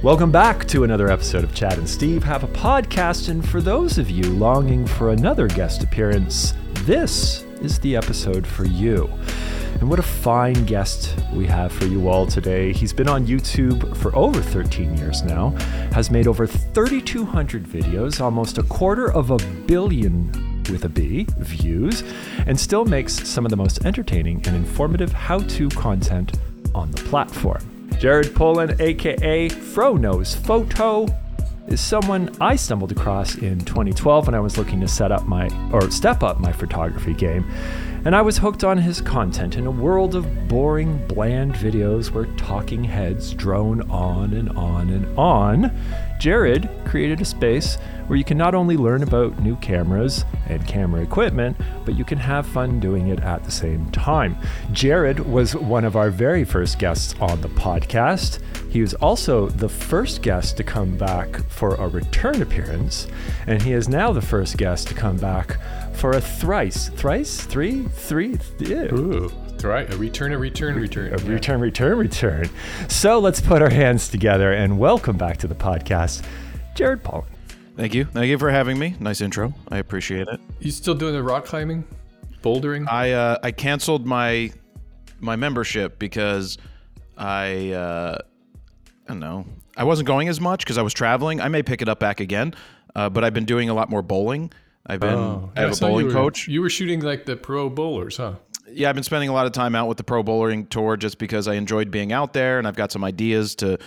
Welcome back to another episode of Chad and Steve Have a Podcast. And for those of you longing for another guest appearance, this is the episode for you. And what a fine guest we have for you all today. He's been on YouTube for over 13 years now, has made over 3,200 videos, almost a quarter of a billion with a B views, and still makes some of the most entertaining and informative how to content on the platform. Jared Polin, aka Fro Knows Photo, is someone I stumbled across in 2012 when I was looking to set up my or step up my photography game. And I was hooked on his content in a world of boring, bland videos where talking heads drone on and on and on. Jared created a space where you can not only learn about new cameras and camera equipment, but you can have fun doing it at the same time. Jared was one of our very first guests on the podcast. He was also the first guest to come back for a return appearance, and he is now the first guest to come back for a thrice, thrice, three, three, yeah. Ooh, right. A return, a return, return. A return, return, return. So let's put our hands together and welcome back to the podcast, Jared Polin. Thank you. Thank you for having me. Nice intro. I appreciate it. You still doing the rock climbing, bouldering? I uh, I canceled my my membership because I uh, I don't know. I wasn't going as much because I was traveling. I may pick it up back again, uh, but I've been doing a lot more bowling. I've been Oh, I have a bowling you were, coach. You were shooting like the pro bowlers, huh? yeah, I've been spending a lot of time out with the pro bowling tour just because I enjoyed being out there, and I've got some ideas to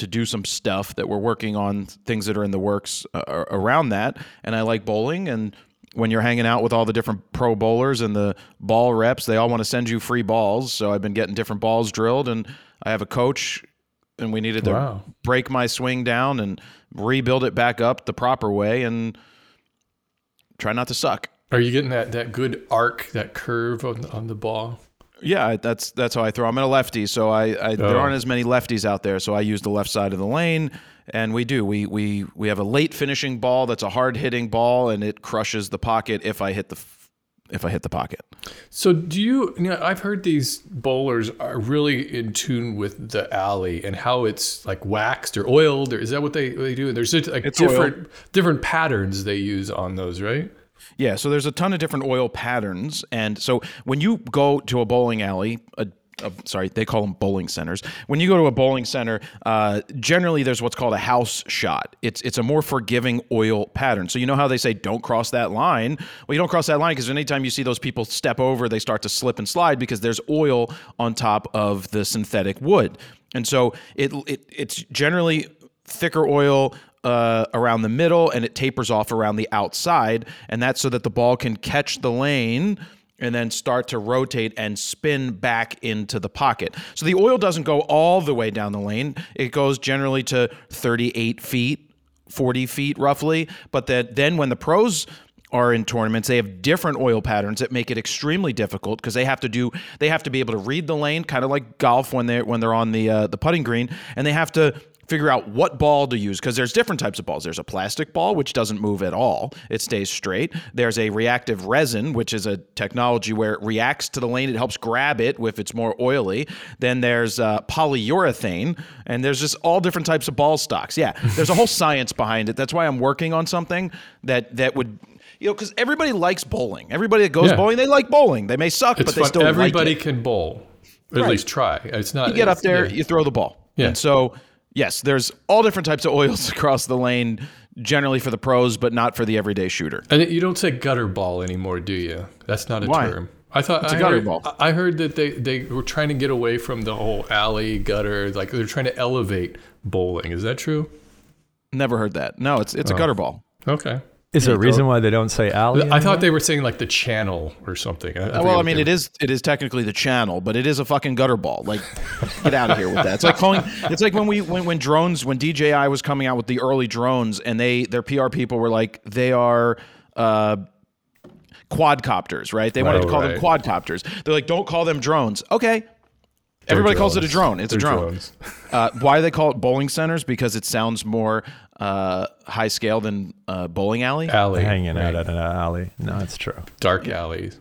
to do some stuff that we're working on, things that are in the works uh, around that. And I like bowling, and when you're hanging out with all the different pro bowlers and the ball reps, they all want to send you free balls. So I've been getting different balls drilled, and I have a coach, and we needed to Wow. break my swing down and rebuild it back up the proper way, and try not to suck. Are you getting that, that good arc, that curve on, on the ball? Yeah, that's that's how I throw. I'm in a lefty, so I, I there Oh. aren't as many lefties out there, so I use the left side of the lane, and we do. We we we have a late finishing ball that's a hard hitting ball, and it crushes the pocket if I hit the if I hit the pocket. So do you, you know, I've heard these bowlers are really in tune with the alley and how it's like waxed or oiled, or is that what they, they do? There's just like It's different different patterns they use on those, right? Yeah, so there's a ton of different oil patterns, and so when you go to a bowling alley, a, a, sorry, they call them bowling centers. When you go to a bowling center, uh, generally there's what's called a house shot. It's it's a more forgiving oil pattern. So you know how they say don't cross that line. Well, you don't cross that line because anytime you see those people step over, they start to slip and slide because there's oil on top of the synthetic wood, and so it, it it's generally thicker oil uh, around the middle and it tapers off around the outside. And that's so that the ball can catch the lane and then start to rotate and spin back into the pocket. So the oil doesn't go all the way down the lane, it goes generally to 38 feet, 40 feet roughly. But that then when the pros are in tournaments they have different oil patterns that make it extremely difficult because they have to do they have to be able to read the lane kind of like golf when they're when they're on the uh, the putting green and they have to figure out what ball to use because there's different types of balls there's a plastic ball which doesn't move at all it stays straight there's a reactive resin which is a technology where it reacts to the lane it helps grab it if it's more oily then there's uh, polyurethane and there's just all different types of ball stocks yeah there's a whole science behind it that's why i'm working on something that that would you know, because everybody likes bowling. Everybody that goes Yeah. bowling, they like bowling. They may suck, It's but they fun. still Everybody like it. can bowl, or at least try. It's not. You get up there, yeah. you throw the ball. Yeah. And so, yes, there's all different types of oils across the lane, generally for the pros, but not for the everyday shooter. And you don't say gutter ball anymore, do you? That's not a Why? term. I thought It's I a gutter heard, ball. I heard that they, they were trying to get away from the whole alley gutter. Like they're trying to elevate bowling. Is that true? Never heard that. No, it's Oh. it's a oh. gutter ball. Okay. Is there a reason why they don't say alley? I anymore? thought they were saying like the channel or something. I, I well, I mean, it is it is technically the channel, but it is a fucking gutter ball. Like, get out of here with that. It's like calling. It's like when we when when drones when DJI was coming out with the early drones, and they their PR people were like they are. Uh, quadcopters, right? They wanted to call right. them quadcopters. They're like, don't call them drones. Okay. Everybody calls it a drone. It's a They're drone. Uh, why they call it bowling centers? Because it sounds more uh, high scale than uh, bowling alley. alley hanging right. out at an alley. No, it's true. dark alleys.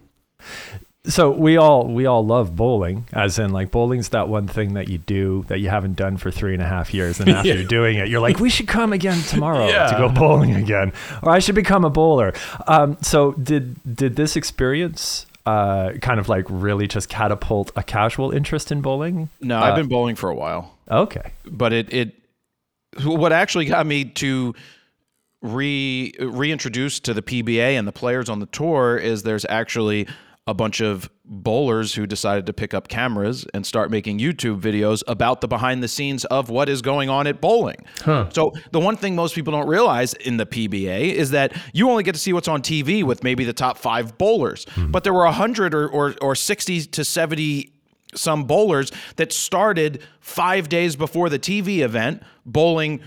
so we all we all love bowling, as in like bowling's that one thing that you do that you haven't done for three and a half years, and after Yeah. doing it, you're like, we should come again tomorrow to go bowling again, or I should become a bowler. Um, so did did this experience uh, kind of like really just catapult a casual interest in bowling? No, Uh, I've been bowling for a while, Okay. but it it what actually got me to re reintroduce to the PBA and the players on the tour is there's actually a bunch of bowlers who decided to pick up cameras and start making YouTube videos about the behind the scenes of what is going on at bowling. So the one thing most people don't realize in the PBA is that you only get to see what's on TV with maybe the top five bowlers, hmm. but there were a hundred or, or or sixty to seventy some bowlers that started five days before the TV event bowling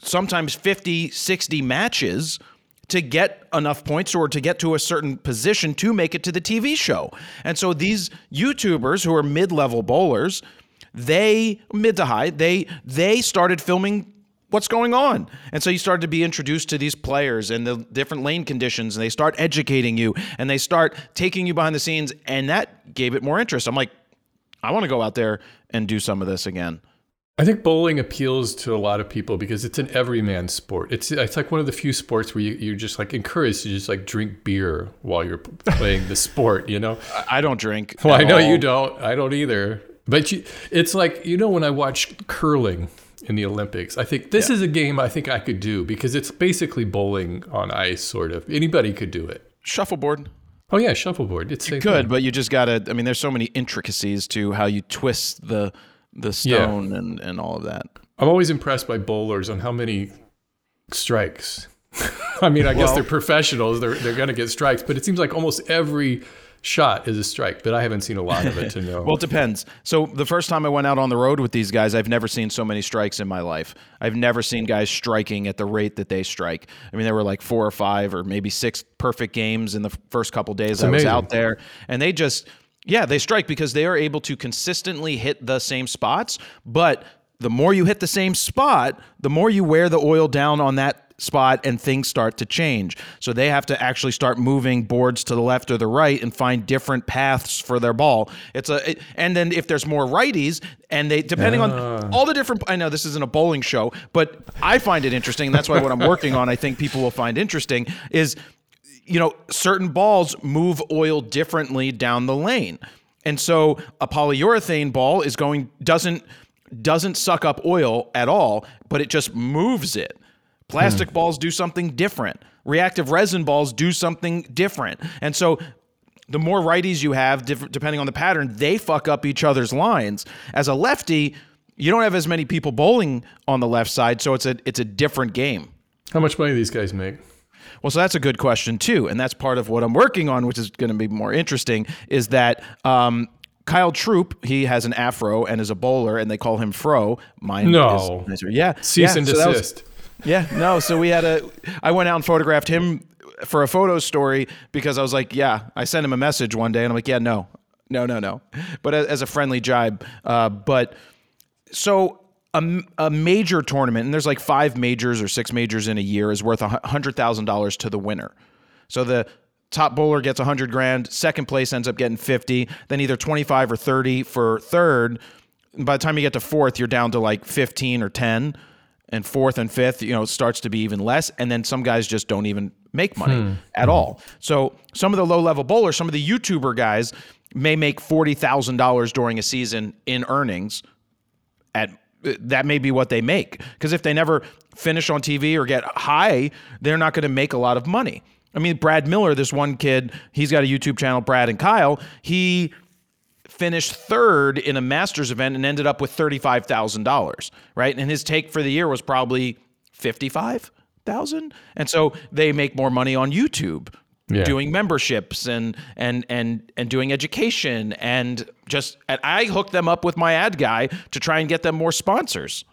sometimes 50, 60 matches to get enough points or to get to a certain position to make it to the TV show. And so these YouTubers who are mid-level bowlers, they mid to high, they they started filming what's going on. And so you started to be introduced to these players and the different lane conditions and they start educating you and they start taking you behind the scenes and that gave it more interest. I'm like I want to go out there and do some of this again. I think bowling appeals to a lot of people because it's an everyman sport. It's it's like one of the few sports where you, you're just like encouraged to just like drink beer while you're playing the sport, you know? I- don't drink. Well, I know all. you don't. I don't either. But you, it's like, you know, when I watch curling in the Olympics, I think this is a game I think I could do because it's basically bowling on ice, sort of. Anybody could do it. Shuffleboard. Oh, yeah, shuffleboard. It's Good, thing. but you just gotta. I mean, there's so many intricacies to how you twist the the stone and and all of that. I'm always impressed by bowlers on how many strikes. I mean, I guess they're professionals. They're, they're going to get strikes, but it seems like almost every shot is a strike, but I haven't seen a lot of it to know. Well, it depends. So the first time I went out on the road with these guys, I've never seen so many strikes in my life. I've never seen guys striking at the rate that they strike. I mean, there were like four or five or maybe six perfect games in the first couple days I was out there, and they just yeah, they strike because they are able to consistently hit the same spots, but the more you hit the same spot, the more you wear the oil down on that spot and things start to change. So they have to actually start moving boards to the left or the right and find different paths for their ball. It's a it, and then if there's more righties and they depending on all the different I know this isn't a bowling show, but I find it interesting. That's why what I'm working on I think people will find interesting is you know, certain balls move oil differently down the lane. And so a polyurethane ball is going doesn't doesn't suck up oil at all, but it just moves it. Plastic hmm. balls do something different. Reactive resin balls do something different. And so the more righties you have, depending on the pattern, they fuck up each other's lines. As a lefty, you don't have as many people bowling on the left side, so it's a it's a different game. How much money do these guys make? Well, so that's a good question too, and that's part of what I'm working on, which is going to be more interesting. Is that um, Kyle Troup? He has an afro and is a bowler, and they call him Fro. Mine No. is yeah, Cease yeah, and so that was- desist. yeah, no. So we had a. I went out and photographed him for a photo story because I was like, yeah. I sent him a message one day, and I'm like, yeah, no, no, no, no. But as, as a friendly jibe. Uh, but so a, a major tournament, and there's like five majors or six majors in a year, is worth a hundred thousand dollars to the winner. So the top bowler gets a hundred grand, second place ends up getting fifty, then either twenty five or thirty for third. By the time you get to fourth, you're down to like fifteen or ten, and fourth and fifth, you know, it starts to be even less. And then some guys just don't even make money hmm. at hmm. all. So some of the low level bowlers, some of the YouTuber guys may make forty thousand dollars during a season in earnings at that may be what they make because if they never finish on TV or get high, they're not going to make a lot of money. I mean, Brad Miller, this one kid, he's got a YouTube channel, Brad and Kyle. He finished third in a Masters event and ended up with thirty-five thousand dollars, right? And his take for the year was probably fifty-five thousand, and so they make more money on YouTube Yeah. doing memberships and and and and doing education and just and I hook them up with my ad guy to try and get them more sponsors.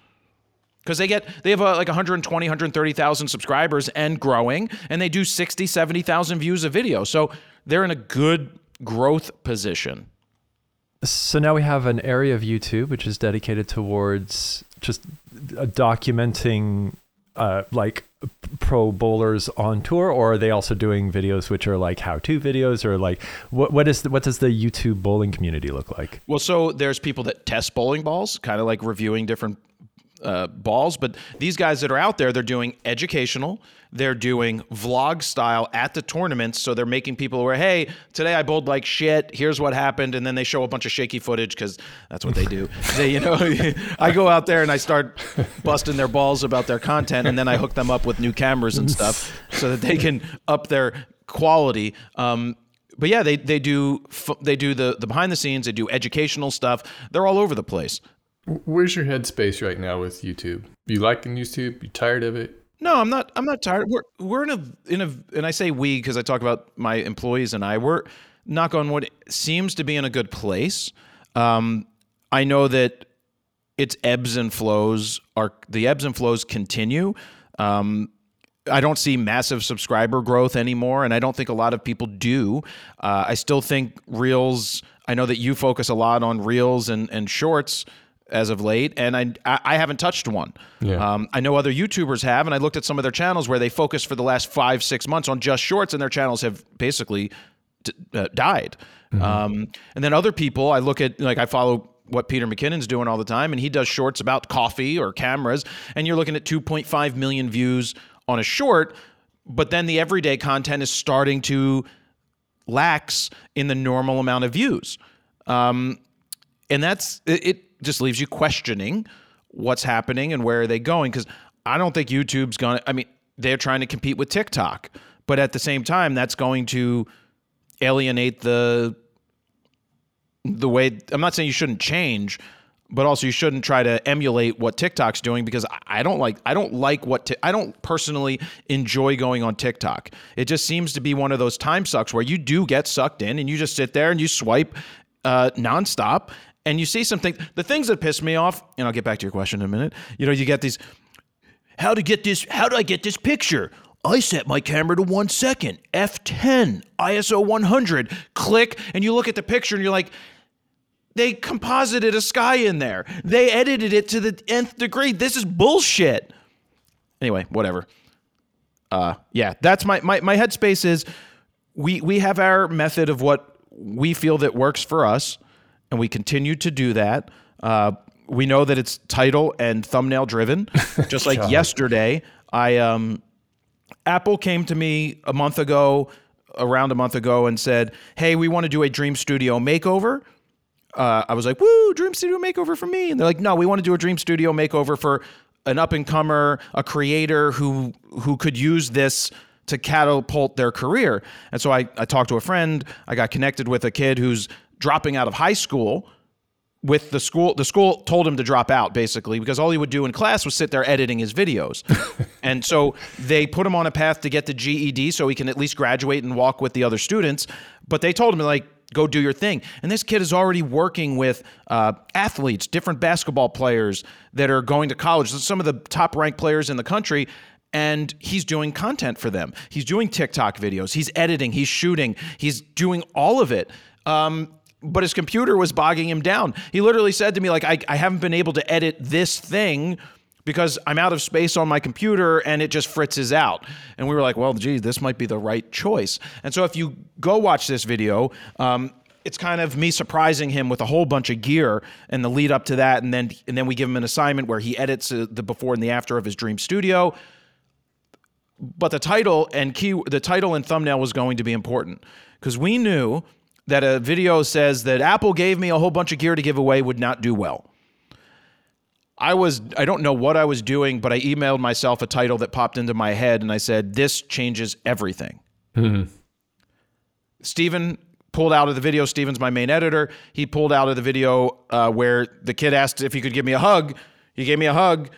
Because they get they have uh, like 120 130,000 subscribers and growing and they do 60 70,000 views a video. So they're in a good growth position. So now we have an area of YouTube which is dedicated towards just uh, documenting uh, like pro bowlers on tour, or are they also doing videos which are like how-to videos, or like what what is the, what does the YouTube bowling community look like? Well, so there's people that test bowling balls, kind of like reviewing different uh, balls. But these guys that are out there, they're doing educational. They're doing vlog style at the tournaments. So they're making people where, hey, today I bowled like shit. Here's what happened, and then they show a bunch of shaky footage because that's what they do. they, you know, I go out there and I start busting their balls about their content, and then I hook them up with new cameras and stuff so that they can up their quality. Um, but yeah, they they do they do the the behind the scenes. They do educational stuff. They're all over the place. Where's your headspace right now with YouTube? You liking YouTube? You tired of it? No, I'm not. I'm not tired. We're we're in a in a and I say we because I talk about my employees and I. We're knock on wood seems to be in a good place. Um, I know that its ebbs and flows are the ebbs and flows continue. Um, I don't see massive subscriber growth anymore, and I don't think a lot of people do. Uh, I still think reels. I know that you focus a lot on reels and and shorts as of late, and I I haven't touched one. Yeah. Um, I know other YouTubers have, and I looked at some of their channels where they focused for the last five six months on just shorts, and their channels have basically d- uh, died. Mm-hmm. Um, and then other people, I look at like I follow what Peter McKinnon's doing all the time, and he does shorts about coffee or cameras, and you're looking at 2.5 million views on a short, but then the everyday content is starting to lax in the normal amount of views. Um, and that's it, it just leaves you questioning what's happening and where are they going because I don't think YouTube's going to I mean they're trying to compete with TikTok but at the same time that's going to alienate the the way I'm not saying you shouldn't change but also you shouldn't try to emulate what TikTok's doing because I don't like I don't like what I don't personally enjoy going on TikTok. It just seems to be one of those time sucks where you do get sucked in and you just sit there and you swipe uh, nonstop and you see something the things that piss me off and i'll get back to your question in a minute you know you get these how to get this how do i get this picture? I set my camera to one second f10 iso 100 click and you look at the picture and you're like they composited a sky in there. They edited it to the nth degree. This is bullshit. Anyway whatever. Uh, yeah that's my, my my headspace is we we have our method of what we feel that works for us and we continue to do that. Uh, we know that it's title and thumbnail driven. Just like yesterday, I um, Apple came to me a month ago, around a month ago, and said, "Hey, we want to do a Dream Studio makeover." Uh, I was like, "Woo, Dream Studio makeover for me!" And they're like, "No, we want to do a Dream Studio makeover for an up and comer, a creator who who could use this." to catapult their career. And so I, I talked to a friend. I got connected with a kid who's dropping out of high school with the school the school told him to drop out basically because all he would do in class was sit there editing his videos. And so they put him on a path to get the ged so he can at least graduate and walk with the other students. But they told him like go do your thing. And this kid is already working with uh, athletes different basketball players that are going to college. Some of the top ranked players in the country and he's doing content for them. He's doing tiktok videos. He's editing. He's shooting. He's doing all of it. Um, but his computer was bogging him down. He literally said to me, like, I, I haven't been able to edit this thing because I'm out of space on my computer and it just fritzes out. And we were like, well, geez, this might be the right choice. And so if you go watch this video, um, it's kind of me surprising him with a whole bunch of gear and the lead up to that, and then and then we give him an assignment where he edits uh, the before and the after of his dream studio. But the title and key, the title and thumbnail was going to be important because we knew that a video says that Apple gave me a whole bunch of gear to give away would not do well. I was I don't know what I was doing, but I emailed myself a title that popped into my head and I said this changes everything. Mm-hmm. Stephen pulled out of the video. Stephen's my main editor. He pulled out of the video uh, where the kid asked if he could give me a hug. He gave me a hug.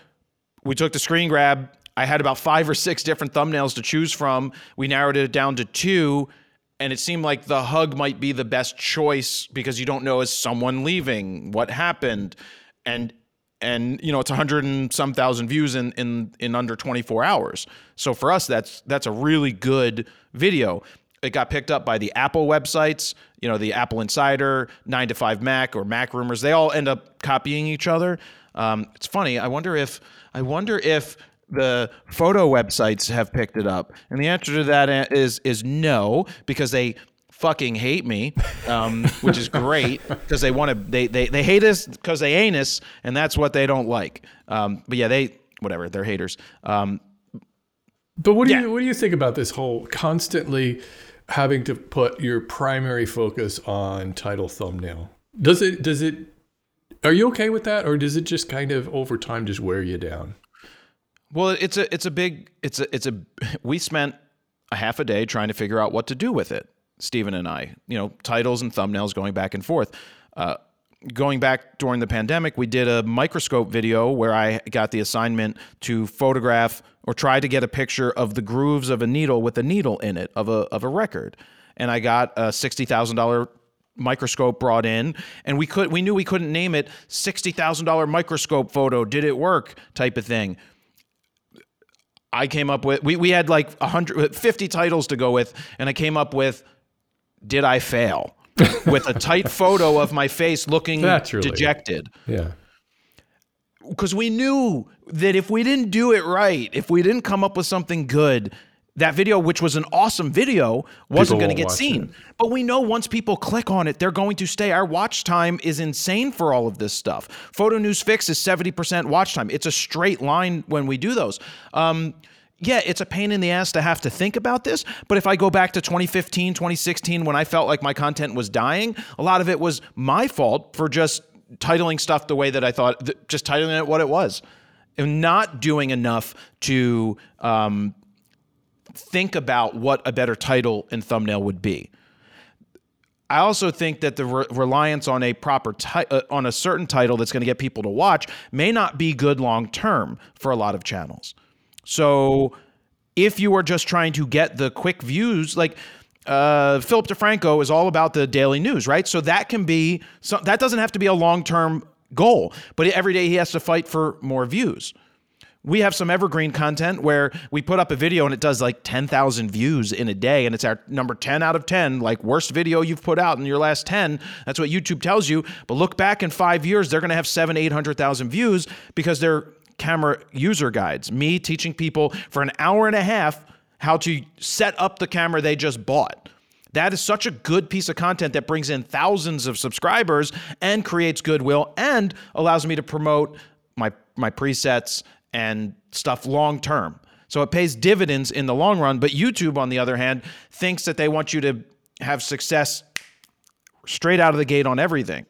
We took the screen grab. I had about five or six different thumbnails to choose from. We narrowed it down to two and it seemed like the hug might be the best choice because you don't know is someone leaving? What happened? And and you know it's 100 and some thousand views in in in under 24 hours. So for us that's that's a really good video. It got picked up by the apple websites you know the apple insider 9 to 5 mac or mac rumors. They all end up copying each other. Um, it's funny i wonder if i wonder if the photo websites have picked it up? And the answer to that is is no, because they fucking hate me, um, which is great because they want to they, they they hate us because they ain't us, and that's what they don't like. Um, but yeah, they whatever they're haters. Um, but what do Yeah. you what do you think about this whole constantly having to put your primary focus on title thumbnail? Does it does it are you okay with that or does it just kind of over time just wear you down? Well, it's a it's a big it's a it's a we spent a half a day trying to figure out what to do with it. Stephen and I, you know, titles and thumbnails going back and forth. Uh, going back during the pandemic, we did a microscope video where I got the assignment to photograph or try to get a picture of the grooves of a needle with a needle in it of a of a record, and I got a sixty thousand dollar microscope brought in and we could we knew we couldn't name it $60,000 microscope photo did it work type of thing I came up with we, we had like 150 titles to go with and I came up with did I fail with a tight photo of my face looking Naturally. dejected Yeah. because we knew that if we didn't do it right if we didn't come up with something good that video which was an awesome video wasn't going to get seen it. but we know once people click on it they're going to stay our watch time is insane for all of this stuff photo news fix is 70% watch time it's a straight line when we do those um, yeah, it's a pain in the ass to have to think about this. But if I go back to 2015, 2016, when I felt like my content was dying, a lot of it was my fault for just titling stuff the way that I thought, just titling it what it was, and not doing enough to um, think about what a better title and thumbnail would be. I also think that the re- reliance on a proper ti- uh, on a certain title that's going to get people to watch may not be good long term for a lot of channels. So if you are just trying to get the quick views, like uh, Philip DeFranco is all about the daily news, right? So that can be so that doesn't have to be a long term goal, but every day he has to fight for more views. We have some evergreen content where we put up a video and it does like 10,000 views in a day and it's our number 10 out of 10, like worst video you've put out in your last 10. That's what YouTube tells you. But look back in five years, they're going to have seven, 800,000 views because they're camera user guides. Me teaching people for an hour and a half how to set up the camera they just bought. That is such a good piece of content that brings in thousands of subscribers and creates goodwill and allows me to promote my my presets and stuff long term. So it pays dividends in the long run, but YouTube on the other hand thinks that they want you to have success straight out of the gate on everything.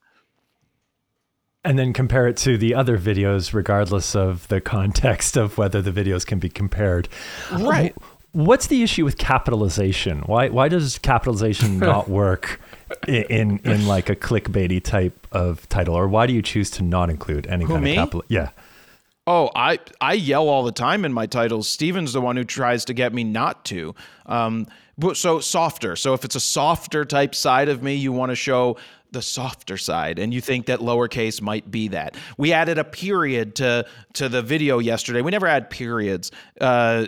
and then compare it to the other videos, regardless of the context of whether the videos can be compared. Right. What's the issue with capitalization? Why why does capitalization not work in, in in like a clickbaity type of title, or why do you choose to not include any kind me? of capital? Yeah. Oh, I I yell all the time in my titles. Steven's the one who tries to get me not to. Um, but so softer. So if it's a softer type side of me, you want to show the softer side, and you think that lowercase might be that. We added a period to to the video yesterday. We never add periods. Uh,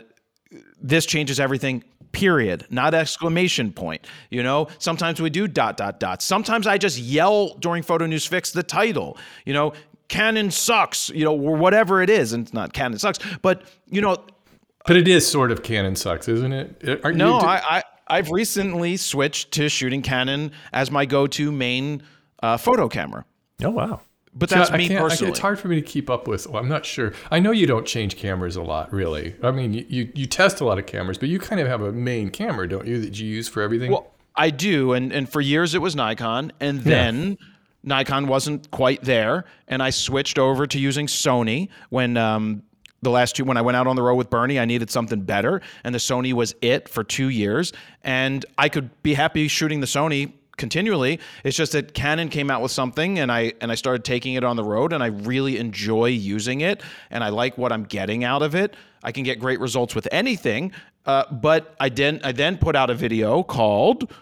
this changes everything period not exclamation point you know sometimes we do dot dot dot sometimes i just yell during photo news fix the title you know canon sucks you know or whatever it is and it's not canon sucks but you know But it is sort of canon sucks, isn't it? Aren't no you, I, I i've recently switched to shooting canon as my go-to main uh, photo camera Oh wow. but that's I me can't- I personally it's hard for me to keep up with. Well, I'm not sure. I know you don't change cameras a lot, really. I mean, you, you, you test a lot of cameras, but you kind of have a main camera, don't you, that you use for everything? Well, I do, and and for years it was Nikon, and then Nikon wasn't quite there, and I switched over to using Sony when um, the last two when I went out on the road with Bernie, I needed something better, and the Sony was it for two years, and I could be happy shooting the Sony continually. It's just that Canon came out with something and I and I started taking it on the road and I really enjoy using it and I like what I'm getting out of it. I can get great results with anything. Uh, but I then I then put out a video called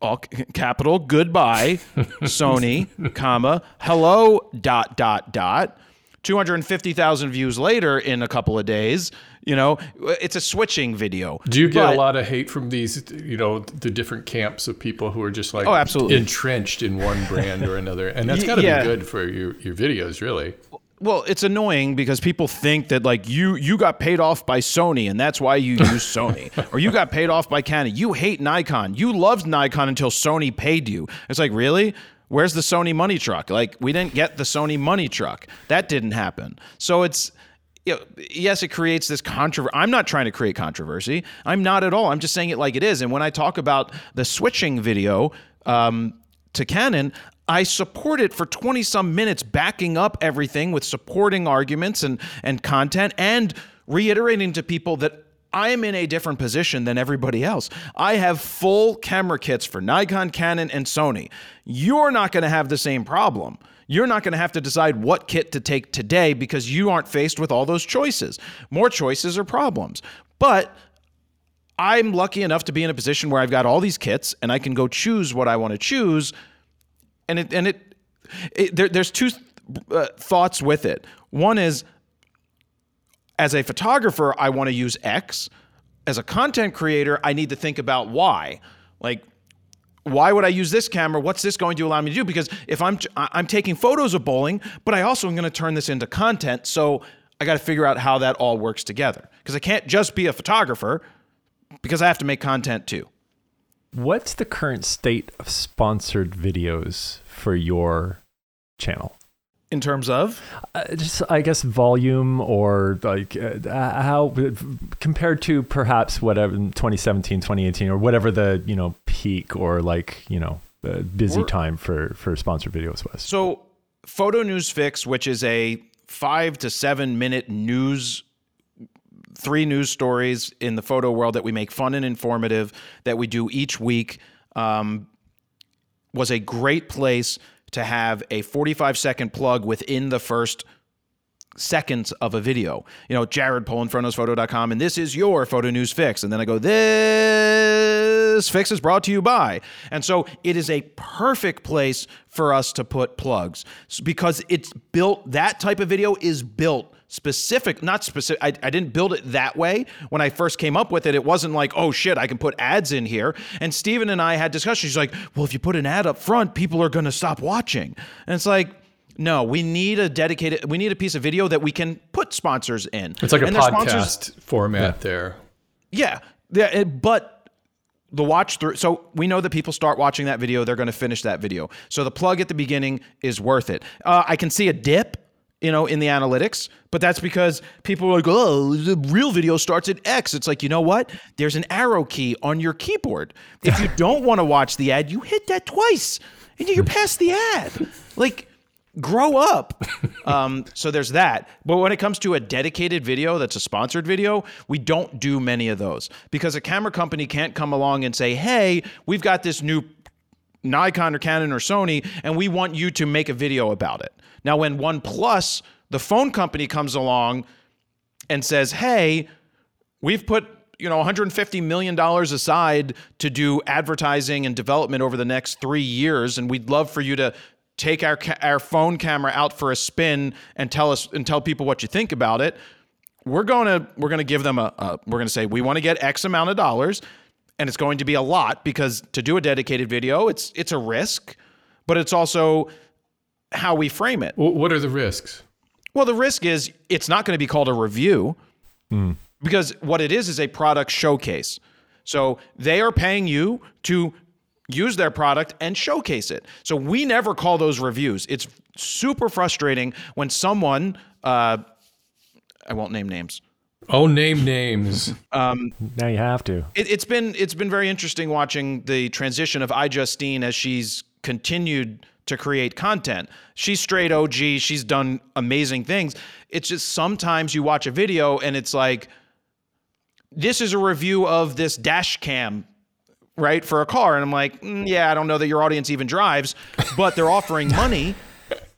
all capital goodbye Sony, comma hello dot dot dot. 250,000 views later in a couple of days, you know, it's a switching video. Do you get But- a lot of hate from these, you know, the different camps of people who are just like Oh, absolutely. entrenched in one brand or another? And that's got to yeah. be good for your, your videos, really. Well, it's annoying because people think that like you you got paid off by Sony and that's why you use Sony, or you got paid off by Canon. You hate Nikon. You loved Nikon until Sony paid you. It's like really. Where's the Sony money truck? Like we didn't get the Sony money truck. That didn't happen. So it's you know, yes, it creates this controversy. I'm not trying to create controversy. I'm not at all. I'm just saying it like it is. And when I talk about the switching video um, to Canon, I support it for 20 some minutes, backing up everything with supporting arguments and, and content and reiterating to people that I am in a different position than everybody else. I have full camera kits for Nikon, Canon, and Sony. You're not going to have the same problem. You're not going to have to decide what kit to take today because you aren't faced with all those choices. More choices are problems. But I'm lucky enough to be in a position where I've got all these kits and I can go choose what I want to choose. And it and it, it there, there's two uh, thoughts with it. One is as a photographer, I want to use X. As a content creator, I need to think about why. Like why would I use this camera? What's this going to allow me to do? Because if I'm I'm taking photos of bowling, but I also am going to turn this into content, so I got to figure out how that all works together. Because I can't just be a photographer, because I have to make content too. What's the current state of sponsored videos for your channel? in terms of uh, just i guess volume or like uh, how compared to perhaps whatever 2017 2018 or whatever the you know peak or like you know uh, busy time for for sponsored videos was so photo news fix which is a five to seven minute news three news stories in the photo world that we make fun and informative that we do each week um, was a great place to have a 45 second plug within the first seconds of a video. You know, Jared Polin FroKnowsPhoto.com, and this is your photo news fix. And then I go, this fix is brought to you by. And so it is a perfect place for us to put plugs because it's built, that type of video is built specific, not specific. I, I didn't build it that way. When I first came up with it, it wasn't like, oh shit, I can put ads in here. And Steven and I had discussions. She's like, well, if you put an ad up front, people are going to stop watching. And it's like, no, we need a dedicated, we need a piece of video that we can put sponsors in. It's like a and podcast format yeah. there. Yeah. Yeah. But the watch through so we know that people start watching that video they're going to finish that video so the plug at the beginning is worth it uh, i can see a dip you know, in the analytics. But that's because people are like, oh, the real video starts at X. It's like, you know what? There's an arrow key on your keyboard. If you don't want to watch the ad, you hit that twice and you're past the ad. Like, grow up. Um, so there's that. But when it comes to a dedicated video that's a sponsored video, we don't do many of those because a camera company can't come along and say, hey, we've got this new Nikon or Canon or Sony, and we want you to make a video about it. Now, when OnePlus, the phone company, comes along and says, "Hey, we've put you know 150 million dollars aside to do advertising and development over the next three years, and we'd love for you to." Take our ca- our phone camera out for a spin and tell us and tell people what you think about it. We're going to we're going to give them a, a we're going to say we want to get X amount of dollars, and it's going to be a lot because to do a dedicated video, it's it's a risk, but it's also how we frame it. What are the risks? Well, the risk is it's not going to be called a review mm. because what it is is a product showcase. So they are paying you to use their product and showcase it. So we never call those reviews. It's super frustrating when someone, uh, I won't name names. Oh, name names. Um, now you have to. It, has been it's been very interesting watching the transition of iJustine as she's continued to create content. She's straight OG. She's done amazing things. It's just sometimes you watch a video and it's like, this is a review of this dash cam, right, for a car. And I'm like, mm, yeah, I don't know that your audience even drives, but they're offering money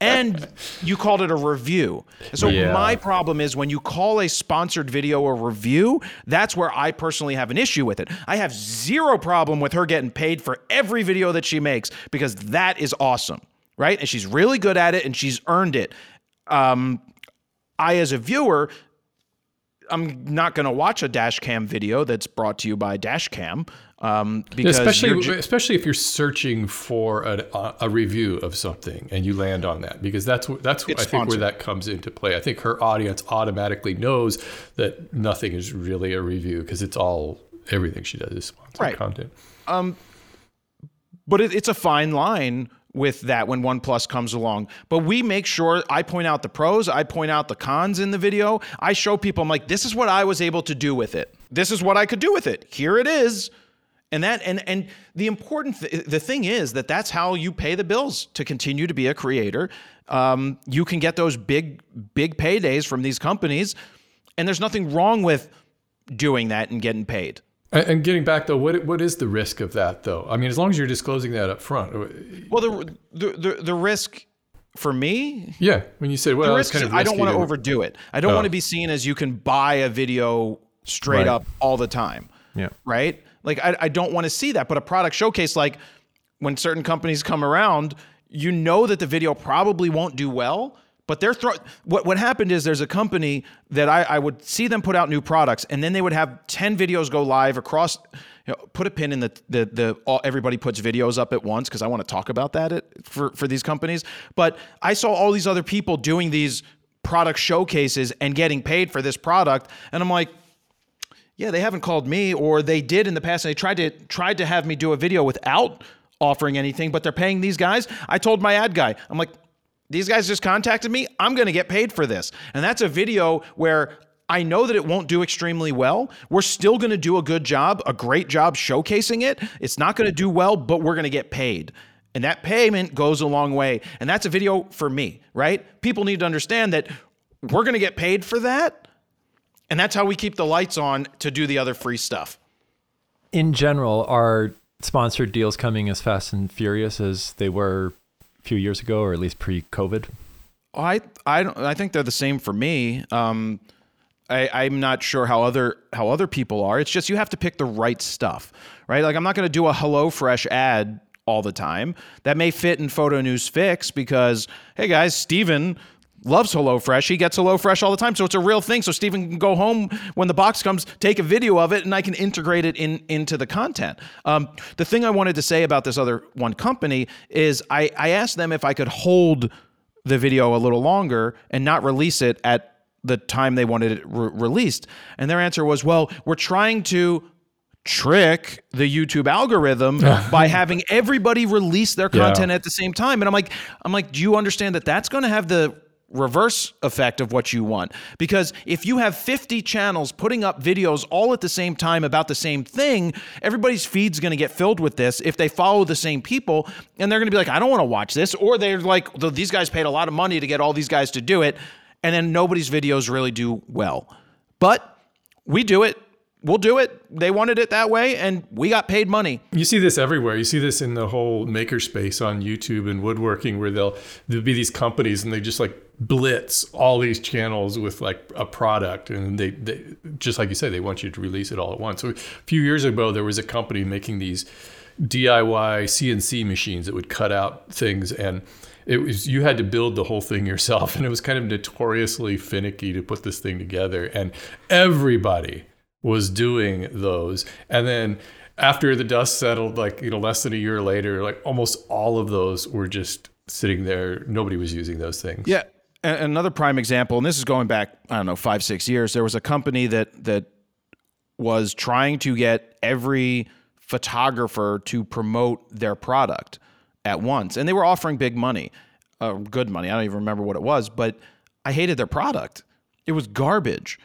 and you called it a review. So yeah. my problem is when you call a sponsored video a review, that's where I personally have an issue with it. I have zero problem with her getting paid for every video that she makes because that is awesome, right? And she's really good at it and she's earned it. Um, I, as a viewer, I'm not going to watch a dash cam video that's brought to you by dash cam. Um, because especially ju- especially if you're searching for a, a, review of something and you land on that because that's that's I think where that comes into play. I think her audience automatically knows that nothing is really a review because it's all everything she does is sponsored Right. content. but it, it's a fine line with that when OnePlus comes along. But we make sure I point out the pros, I point out the cons in the video. I show people, I'm like, this is what I was able to do with it. This is what I could do with it. Here it is. And that and and the important th- the thing is that that's how you pay the bills to continue to be a creator. Um, you can get those big big paydays from these companies, and there's nothing wrong with doing that and getting paid. And, and getting back though, what what is the risk of that though? I mean, as long as you're disclosing that up front. uh, Well, the the the, the risk for me Yeah, when you say well, the it's risk kind of I don't want to to- overdo it. I don't Oh. want to be seen as you can buy a video straight Right. up all the time. Yeah. Right? Like I, I don't want to see that. But a product showcase, like when certain companies come around, you know that the video probably won't do well. But they're throw what what happened is there's a company that I, I would see them put out new products and then they would have 10 videos go live across you know, put a pin in the the the all, everybody puts videos up at once because I want to talk about that at, for for these companies. But I saw all these other people doing these product showcases and getting paid for this product, and I'm like, yeah, they haven't called me, or they did in the past, and they tried to tried to have me do a video without offering anything, but they're paying these guys. I told my ad guy, I'm like, these guys just contacted me. I'm going to get paid for this, and that's a video where. I know that it won't do extremely well. We're still going to do a good job, a great job showcasing it. It's not going to do well, but we're going to get paid. And that payment goes a long way. And that's a video for me, right? People need to understand that we're going to get paid for that. And that's how we keep the lights on to do the other free stuff. In general, are sponsored deals coming as fast and furious as they were a few years ago, or at least pre-COVID? I I don't I think they're the same for me. Um, I, I'm not sure how other how other people are. It's just you have to pick the right stuff, right? Like I'm not going to do a HelloFresh ad all the time. That may fit in Photo News Fix because hey guys, Steven loves HelloFresh. He gets HelloFresh all the time, so it's a real thing. So Stephen can go home when the box comes, take a video of it, and I can integrate it in into the content. Um, the thing I wanted to say about this other one company is I, I asked them if I could hold the video a little longer and not release it at the time they wanted it re- released. And their answer was, well, we're trying to trick the YouTube algorithm by having everybody release their Yeah. content at the same time. And I'm like, I'm like, do you understand that that's going to have the reverse effect of what you want? Because if you have 50 channels putting up videos all at the same time about the same thing, everybody's feed's going to get filled with this if they follow the same people and they're going to be like, I don't want to watch this. Or they're like, these guys paid a lot of money to get all these guys to do it. And then nobody's videos really do well. But we do it. We'll do it. They wanted it that way, and we got paid money. You see this everywhere. You see this in the whole makerspace on YouTube and woodworking, where they'll there'll be these companies and they just like blitz all these channels with like a product, and they, they just like you say, they want you to release it all at once. So a few years ago, there was a company making these DIY CNC machines that would cut out things and. It was you had to build the whole thing yourself, and it was kind of notoriously finicky to put this thing together. And everybody was doing those. And then after the dust settled, like, you know, less than a year later, like almost all of those were just sitting there. Nobody was using those things. Yeah. A- Another prime example, and this is going back, I don't know, five, six years. There was a company that that was trying to get every photographer to promote their product at once, and they were offering big money, uh, good money. I don't even remember what it was, but I hated their product. It was garbage.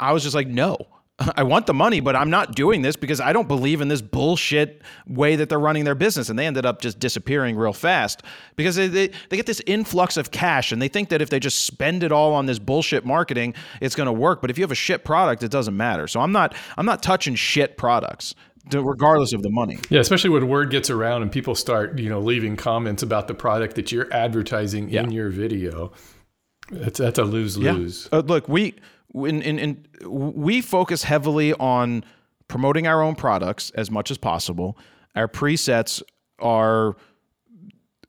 I was just like, no. I want the money, but I'm not doing this because I don't believe in this bullshit way that they're running their business. And they ended up just disappearing real fast because they, they, they get this influx of cash and they think that if they just spend it all on this bullshit marketing, it's going to work. But if you have a shit product, it doesn't matter. So I'm not I'm not touching shit products, regardless of the money. Yeah, especially when word gets around and people start, you know, leaving comments about the product that you're advertising in your video. That's that's a lose lose. Uh, look, we in, in, in we focus heavily on promoting our own products as much as possible. Our presets are,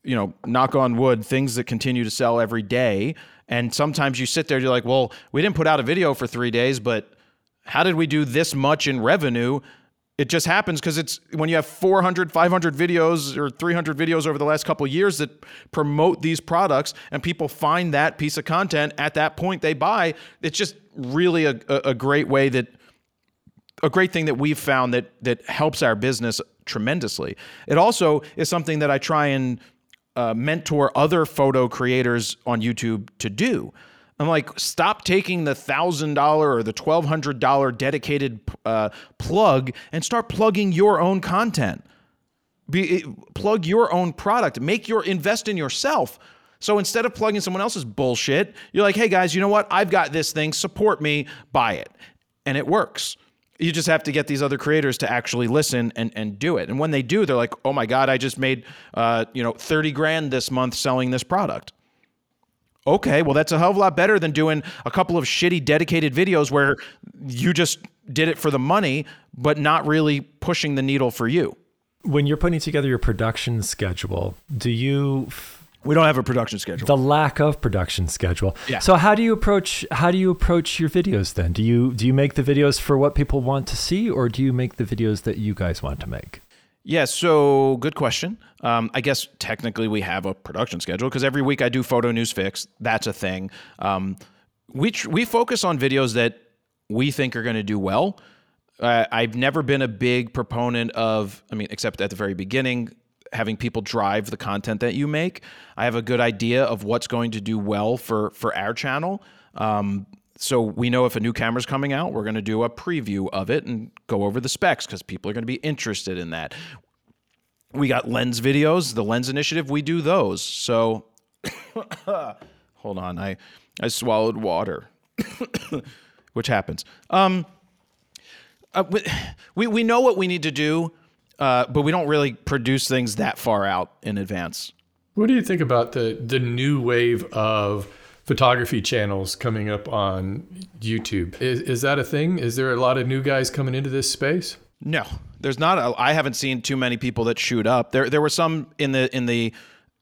you know, knock on wood, things that continue to sell every day. And sometimes you sit there, you're like, well, we didn't put out a video for three days, but how did we do this much in revenue? It just happens because it's when you have 400, 500 videos or 300 videos over the last couple years that promote these products and people find that piece of content at that point they buy. It's just really a, a great way that a great thing that we've found that that helps our business tremendously. It also is something that I try and uh, mentor other photo creators on YouTube to do. I'm like, stop taking the thousand dollar or the twelve hundred dollar dedicated uh, plug and start plugging your own content. Be, plug your own product. Make your invest in yourself. So instead of plugging someone else's bullshit, you're like, hey guys, you know what? I've got this thing. Support me. Buy it, and it works. You just have to get these other creators to actually listen and, and do it. And when they do, they're like, oh my God, I just made uh, you know 30 grand this month selling this product. Okay, well, that's a hell of a lot better than doing a couple of shitty dedicated videos where you just did it for the money, but not really pushing the needle for you. When you're putting together your production schedule, do you we don't have a production schedule. The lack of production schedule. Yeah. So how do you approach how do you approach your videos then? Do you do you make the videos for what people want to see, or do you make the videos that you guys want to make? Yeah, so good question. Um, I guess technically we have a production schedule because every week I do photo news fix. That's a thing. Um, we tr- we focus on videos that we think are going to do well. Uh, I've never been a big proponent of, I mean, except at the very beginning, having people drive the content that you make. I have a good idea of what's going to do well for for our channel. Um, so we know if a new camera's coming out, we're going to do a preview of it and go over the specs because people are going to be interested in that. We got lens videos, the lens initiative. We do those. So hold on, I I swallowed water, which happens. Um, uh, we we know what we need to do uh, but we don't really produce things that far out in advance. What do you think about the the new wave of photography channels coming up on YouTube? Is is that a thing? Is there a lot of new guys coming into this space? No, there's not. I haven't seen too many people that shoot up. There there were some in the in the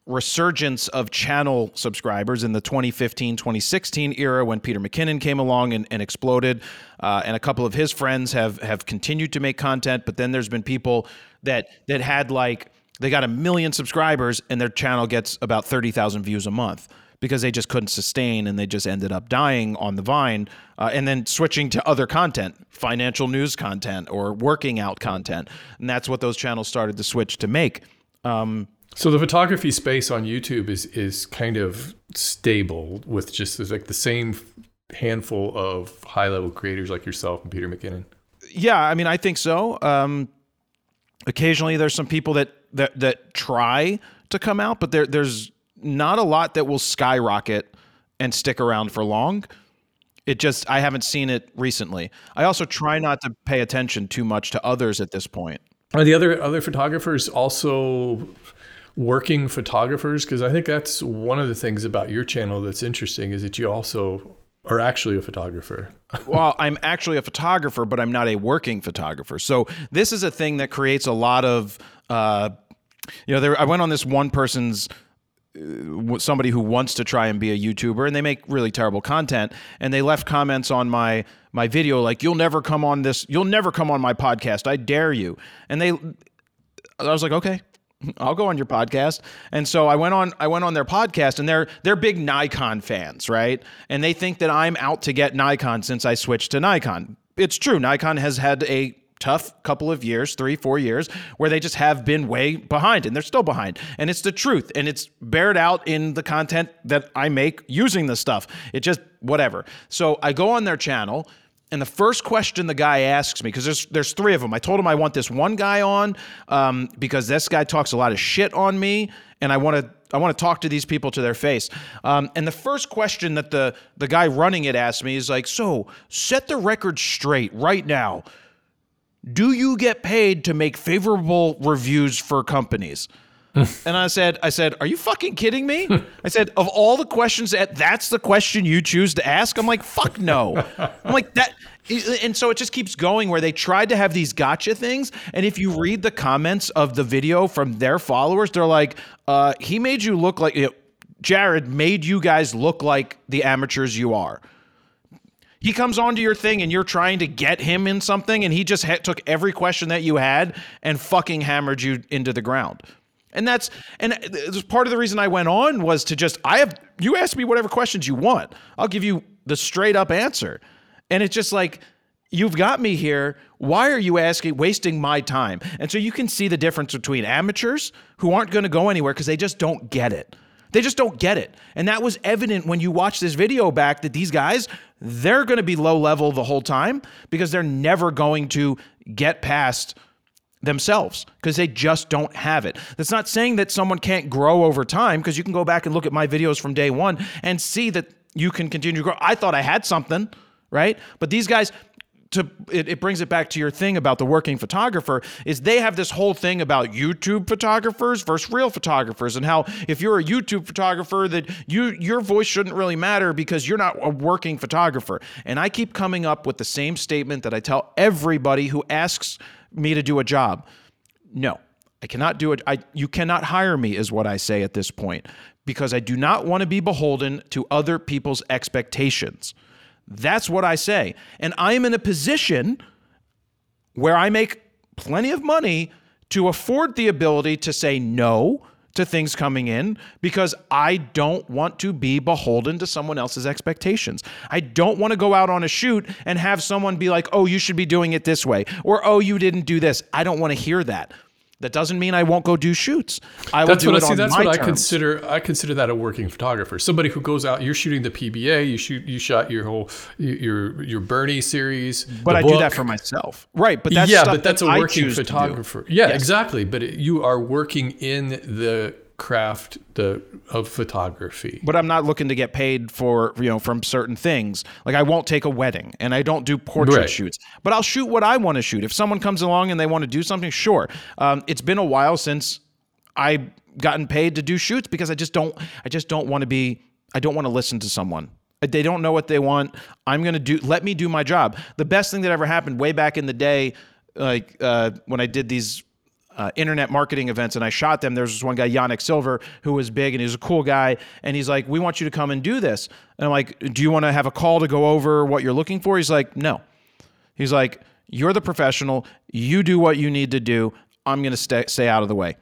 resurgence of channel subscribers in the 2015 2016 era when Peter McKinnon came along and, and exploded. Uh, and a couple of his friends have have continued to make content, but then there's been people that that had like they got a million subscribers and their channel gets about 30,000 views a month because they just couldn't sustain and they just ended up dying on the vine uh, and then switching to other content financial news content or working out content and that's what those channels started to switch to make um, so the photography space on YouTube is is kind of stable with just like the same handful of high level creators like yourself and Peter McKinnon. Yeah, I mean, I think so. Um, occasionally, there's some people that that that try to come out, but there there's not a lot that will skyrocket and stick around for long. It just I haven't seen it recently. I also try not to pay attention too much to others at this point. Are the other other photographers also working photographers? Because I think that's one of the things about your channel that's interesting is that you also are actually a photographer. well, I'm actually a photographer, but I'm not a working photographer. So this is a thing that creates a lot of, uh, you know, there, I went on this one person's somebody who wants to try and be a YouTuber and they make really terrible content and they left comments on my my video like you'll never come on this you'll never come on my podcast I dare you and they I was like okay I'll go on your podcast. And so I went on I went on their podcast and they're they're big Nikon fans, right? And they think that I'm out to get Nikon since I switched to Nikon. It's true. Nikon has had a tough couple of years, 3 4 years where they just have been way behind and they're still behind. And it's the truth and it's bared out in the content that I make using this stuff. It just whatever. So I go on their channel and the first question the guy asks me, because there's there's three of them. I told him I want this one guy on um, because this guy talks a lot of shit on me, and I want to I want to talk to these people to their face. Um, and the first question that the the guy running it asked me is like, "So set the record straight right now. Do you get paid to make favorable reviews for companies?" and I said, I said, are you fucking kidding me? I said, of all the questions that that's the question you choose to ask. I'm like, fuck no. I'm like that. And so it just keeps going where they tried to have these gotcha things. And if you read the comments of the video from their followers, they're like, uh, he made you look like, you know, Jared made you guys look like the amateurs you are He comes onto your thing and you're trying to get him in something, and he just ha- took every question that you had and fucking hammered you into the ground. And that's and part of the reason I went on was to just I have you ask me whatever questions you want. I'll give you the straight up answer. And it's just like you've got me here. Why are you asking wasting my time? And so you can see the difference between amateurs who aren't going to go anywhere because they just don't get it. They just don't get it. And that was evident when you watch this video back that these guys, they're going to be low level the whole time because they're never going to get past themselves because they just don't have it. That's not saying that someone can't grow over time because you can go back and look at my videos from day one and see that you can continue to grow. I thought I had something, right? But these guys, to it, it, brings it back to your thing about the working photographer is they have this whole thing about YouTube photographers versus real photographers and how if you're a YouTube photographer that you your voice shouldn't really matter because you're not a working photographer. And I keep coming up with the same statement that I tell everybody who asks me to do a job. No. I cannot do it. I you cannot hire me is what I say at this point because I do not want to be beholden to other people's expectations. That's what I say. And I am in a position where I make plenty of money to afford the ability to say no to things coming in because I don't want to be beholden to someone else's expectations. I don't want to go out on a shoot and have someone be like, oh, you should be doing it this way, or oh, you didn't do this. I don't want to hear that. That doesn't mean I won't go do shoots. I that's will do what it see. That's what terms. I consider. I consider that a working photographer. Somebody who goes out. You're shooting the PBA. You shoot. You shot your whole your your Bernie series. But I book. do that for myself, right? But that's yeah. But that's that a working photographer. Yeah, yes. exactly. But you are working in the craft the of photography. But I'm not looking to get paid for you know from certain things. Like I won't take a wedding and I don't do portrait right. shoots. But I'll shoot what I want to shoot. If someone comes along and they want to do something, sure. Um, it's been a while since I gotten paid to do shoots because I just don't I just don't want to be I don't want to listen to someone. They don't know what they want. I'm going to do let me do my job. The best thing that ever happened way back in the day like uh, when I did these uh, internet marketing events and I shot them. There's this one guy, Yanik Silver, who was big and he's a cool guy. And he's like, We want you to come and do this. And I'm like, Do you want to have a call to go over what you're looking for? He's like, No. He's like, You're the professional. You do what you need to do. I'm going to stay, stay out of the way.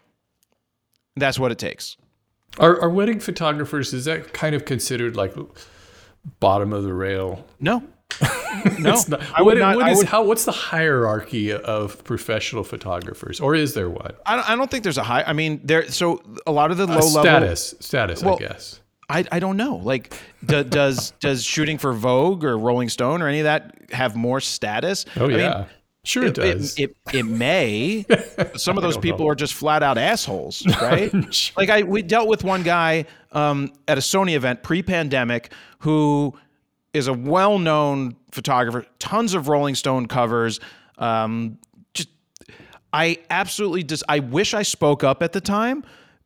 That's what it takes. Are, are wedding photographers, is that kind of considered like bottom of the rail? No. no, not, I would what, not. What is, would, how, what's the hierarchy of professional photographers, or is there one? I don't, I don't think there's a high. I mean, there. So a lot of the low level status, status, well, I guess. I, I don't know. Like, do, does does shooting for Vogue or Rolling Stone or any of that have more status? Oh yeah. I mean, Sure, it, it does. It, it, it may. Some of those people know. are just flat out assholes, right? sure. Like I, we dealt with one guy um, at a Sony event pre-pandemic who is a well-known photographer, tons of Rolling Stone covers. Um, just, I absolutely just, I wish I spoke up at the time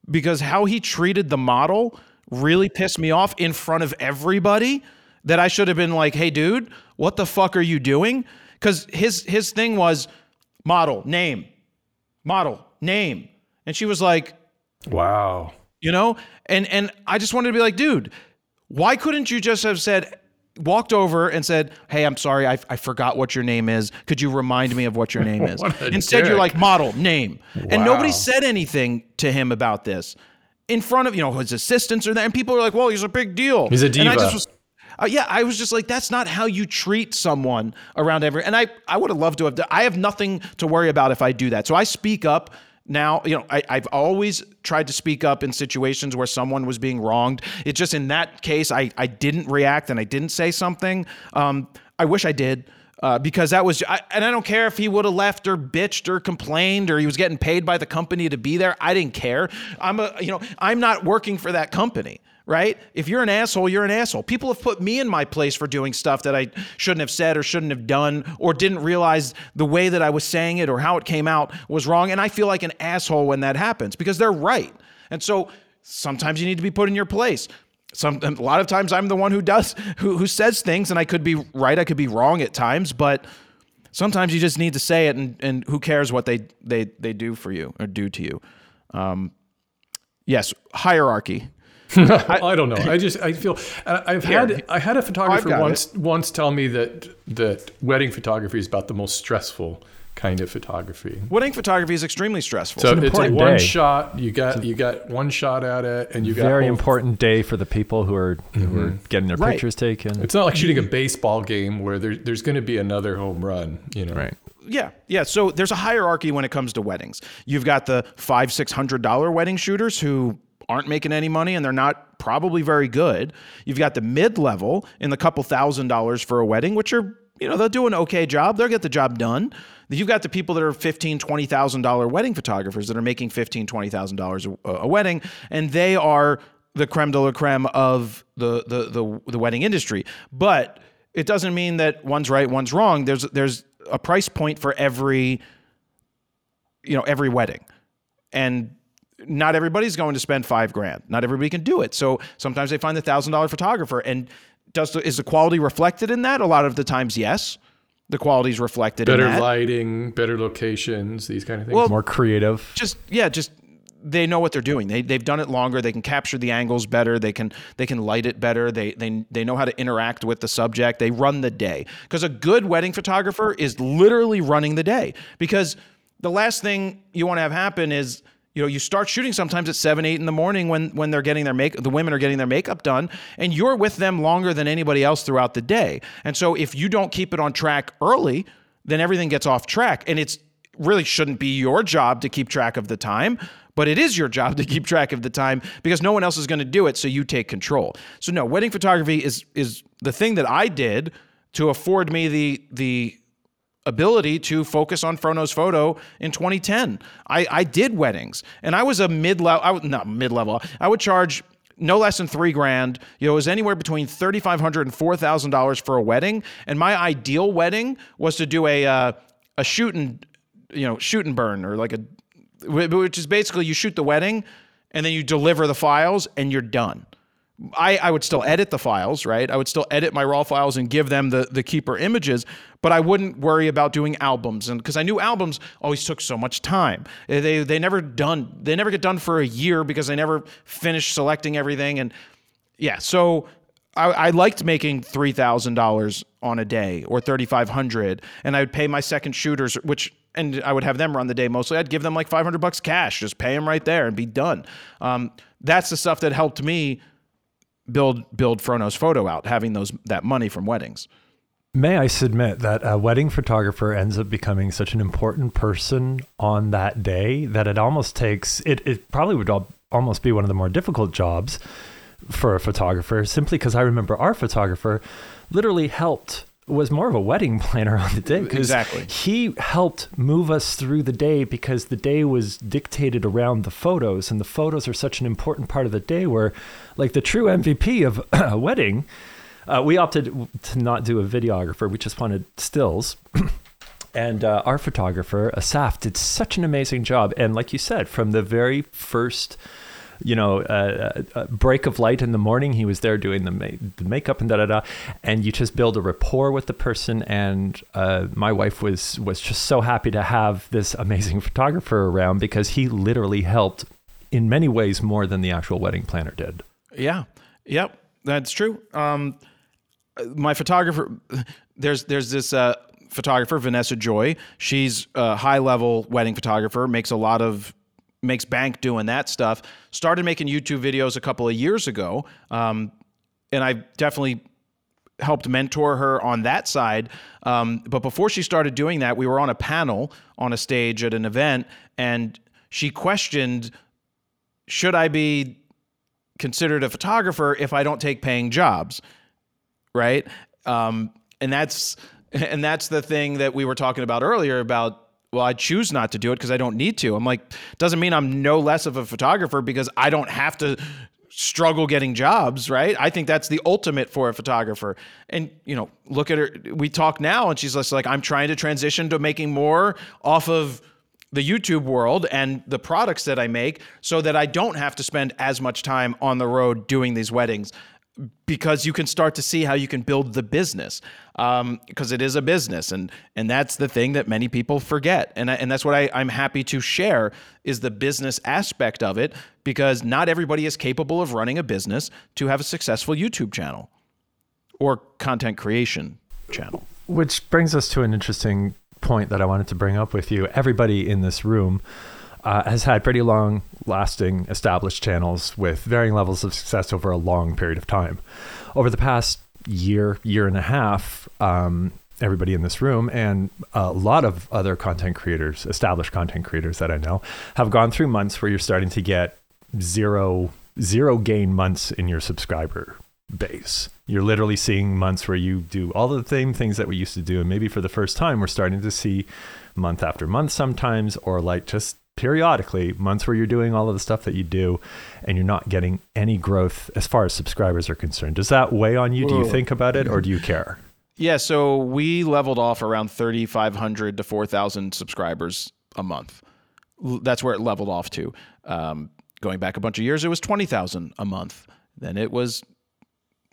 because how he treated the model really pissed me off in front of everybody. That I should have been like, "Hey, dude, what the fuck are you doing?" Because his his thing was model name, model name, and she was like, "Wow." You know, and and I just wanted to be like, dude, why couldn't you just have said, walked over and said, "Hey, I'm sorry, I, I forgot what your name is. Could you remind me of what your name is?" Instead, dick. you're like, "Model name," wow. and nobody said anything to him about this in front of you know his assistants or that, and people are like, "Well, he's a big deal." He's a diva. And I just was, uh, yeah, I was just like, that's not how you treat someone around every. And I, I would have loved to have. Done, I have nothing to worry about if I do that. So I speak up now you know I, have always tried to speak up in situations where someone was being wronged. It's just in that case i, I didn't react and i didn't say something. Um, i wish i did uh, because that was I, and i don't care if he would have left or bitched or complained or he was getting paid by the company to be there. I didn't care. I'm a you know i'm not working for that company right? If you're an asshole, you're an asshole. People have put me in my place for doing stuff that I shouldn't have said or shouldn't have done or didn't realize the way that I was saying it or how it came out was wrong. And I feel like an asshole when that happens because they're right. And so sometimes you need to be put in your place. Some a lot of times I'm the one who does who who says things and I could be right, I could be wrong at times, but sometimes you just need to say it and, and who cares what they they they do for you or do to you. Um, yes, hierarchy I, don't know. I just I feel I- I've Here. had I had a photographer got once once tell me that that wedding photography is about the most stressful kind of photography. Wedding photography is extremely stressful. So an it's like one day. shot. You got you got one shot at it, and you got a Very whole- important day for the people who are who are mm-hmm. getting their Right. pictures taken. It's not like shooting a baseball game where there, there's going to be another home run. You know, right. Yeah, yeah. So there's a hierarchy when it comes to weddings. You've got the five, six hundred dollar wedding shooters who aren't making any money and they're not probably very good. You've got the mid level in the couple thousand dollars for a wedding, which are you know they'll do an okay job. They'll get the job done. You've got the people that are fifteen, twenty thousand dollar wedding photographers that are making fifteen, twenty thousand dollars a a wedding, and they are the creme de la creme of the the the, the wedding industry. But it doesn't mean that one's right, one's wrong. There's there's a price point for every you know every wedding and not everybody's going to spend five grand. Not everybody can do it. So sometimes they find the thousand dollar photographer. And does the, is the quality reflected in that? A lot of the times yes. The quality is reflected Better in that. lighting, better locations, these kind of things. Well, More creative. just yeah just they know what they're doing. They, they've done it longer. They can capture the angles better. They can they can light it better. They they, they know how to interact with the subject. They run the day. Because a good wedding photographer is literally running the day. Because the last thing you want to have happen is you know you start shooting sometimes at 7 8 in the morning when when they're getting their make the women are getting their makeup done and you're with them longer than anybody else throughout the day and so if you don't keep it on track early then everything gets off track and it's really shouldn't be your job to keep track of the time, but it is your job to keep track of the time because no one else is going to do it, so you take control. So no, wedding photography is is the thing that I did to afford me the the ability to focus on Fro Knows Photo in 2010. I, I did weddings and I was a mid level, I was not mid level. I would charge no less than three grand. You know, it was anywhere between $3,500 and $4,000 for a wedding. And my ideal wedding was to do a, uh, a shoot and, you know, shoot and burn or like a, which is basically you shoot the wedding and then you deliver the files and you're done. I, I would still edit the files, right? I would still edit my raw files and give them the, the keeper images, but I wouldn't worry about doing albums. And because I knew albums always took so much time. They, they never done, they never get done for a year because they never finish selecting everything. And yeah, so I, I liked making three thousand dollars on a day or thirty five hundred, and I would pay my second shooters, which and I would have them run the day mostly. I'd give them like five hundred bucks cash, just pay them right there and be done. Um, that's the stuff that helped me build build Fro Knows Photo out, having those that money from weddings. May I submit that a wedding photographer ends up becoming such an important person on that day that it almost takes it. It probably would al- almost be one of the more difficult jobs for a photographer, simply because I remember our photographer literally helped was more of a wedding planner on the day Exactly. he helped move us through the day because the day was dictated around the photos and the photos are such an important part of the day where like the true mvp of a wedding uh, we opted to not do a videographer. We just wanted stills. And uh, our photographer asaf did such an amazing job. And like you said from the very first you know, uh, uh, break of light in the morning. He was there doing the, ma- the makeup and da da da, and you just build a rapport with the person. And uh, my wife was was just so happy to have this amazing photographer around because he literally helped in many ways more than the actual wedding planner did. Yeah. Yep. That's true. Um, my photographer, there's there's this uh, photographer Vanessa Joy. She's a high level wedding photographer. Makes a lot of makes bank doing that stuff. Started making YouTube videos a couple of years ago, um, and I definitely helped mentor her on that side. Um, but before she started doing that, we were on a panel on a stage at an event, and she questioned, "Should I be considered a photographer if I don't take paying jobs?" Right? Um, and that's and that's the thing that we were talking about earlier about well, I choose not to do it because I don't need to. I'm like, doesn't mean I'm no less of a photographer because I don't have to struggle getting jobs, right? I think that's the ultimate for a photographer. And, you know, look at her. We talk now and she's just like, I'm trying to transition to making more off of the YouTube world and the products that I make so that I don't have to spend as much time on the road doing these weddings. Because you can start to see how you can build the business um, because it is a business and and that's the thing that many people forget and I, and that's what I, I'm happy to share is the business aspect of it because not everybody is capable of running a business to have a successful YouTube channel or content creation channel. Which brings us to an interesting point that I wanted to bring up with you. Everybody in this room uh, has had pretty long lasting established channels with varying levels of success over a long period of time. Over the past year, year and a half, um, everybody in this room and a lot of other content creators, established content creators that I know, have gone through months where you're starting to get zero zero gain months in your subscriber base. You're literally seeing months where you do all the same things that we used to do. And maybe for the first time, we're starting to see month after month sometimes, or like just periodically months where you're doing all of the stuff that you do and you're not getting any growth as far as subscribers are concerned. Does that weigh on you? Do you think about it or do you care? Yeah, so we leveled off around 3,500 to 4,000 subscribers a month. That's where it leveled off to. Um, going back a bunch of years, it was 20,000 a month. Then it was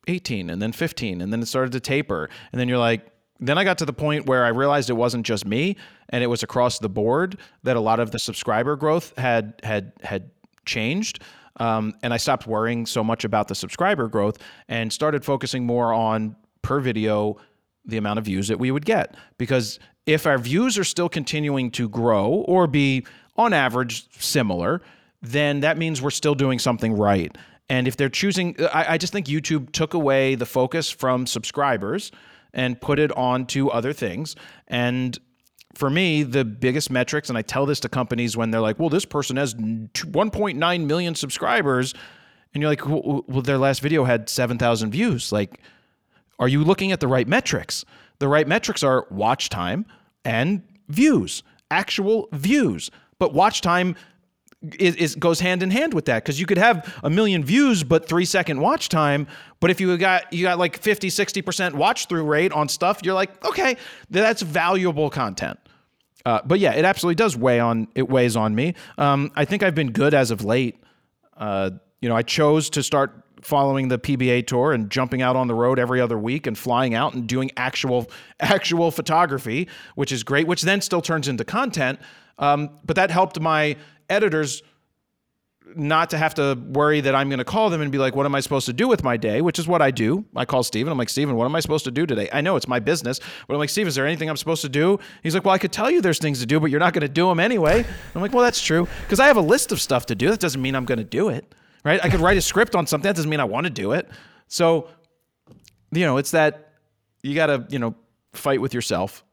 18 and then 15 and then it started to taper and then you're like then I got to the point where I realized it wasn't just me and it was across the board that a lot of the subscriber growth had had had changed. Um, and I stopped worrying so much about the subscriber growth and started focusing more on per video the amount of views that we would get. Because if our views are still continuing to grow or be on average similar then that means we're still doing something right. And if they're choosing, I, I, just think YouTube took away the focus from subscribers and put it on to other things. And for me, the biggest metrics, and I tell this to companies when they're like, well, this person has 1.9 million subscribers. And you're like, well, well their last video had 7,000 views. Like, are you looking at the right metrics? The right metrics are watch time and views, actual views. But watch time is, is, goes hand in hand with that because you could have a million views but three second watch time but if you got you got like 50 60% watch through rate on stuff you're like okay that's valuable content. Uh, but yeah it absolutely does weigh on it weighs on me. Um, i think i've been good as of late. Uh, you know i chose to start following the pba tour and jumping out on the road every other week and flying out and doing actual actual photography which is great which then still turns into content. Um, but that helped my editors not to have to worry that I'm going to call them and be like, what am I supposed to do with my day? Which is what I do. I call Steven. I'm like, Steven, what am I supposed to do today? I know it's my business, but I'm like, Steven, is there anything I'm supposed to do? He's like, well, I could tell you there's things to do, but you're not going to do them anyway. I'm like, well, that's true. Because I have a list of stuff to do. That doesn't mean I'm going to do it, right? I could write a script on something. That doesn't mean I want to do it. So, you know, it's that you got to, you know, fight with yourself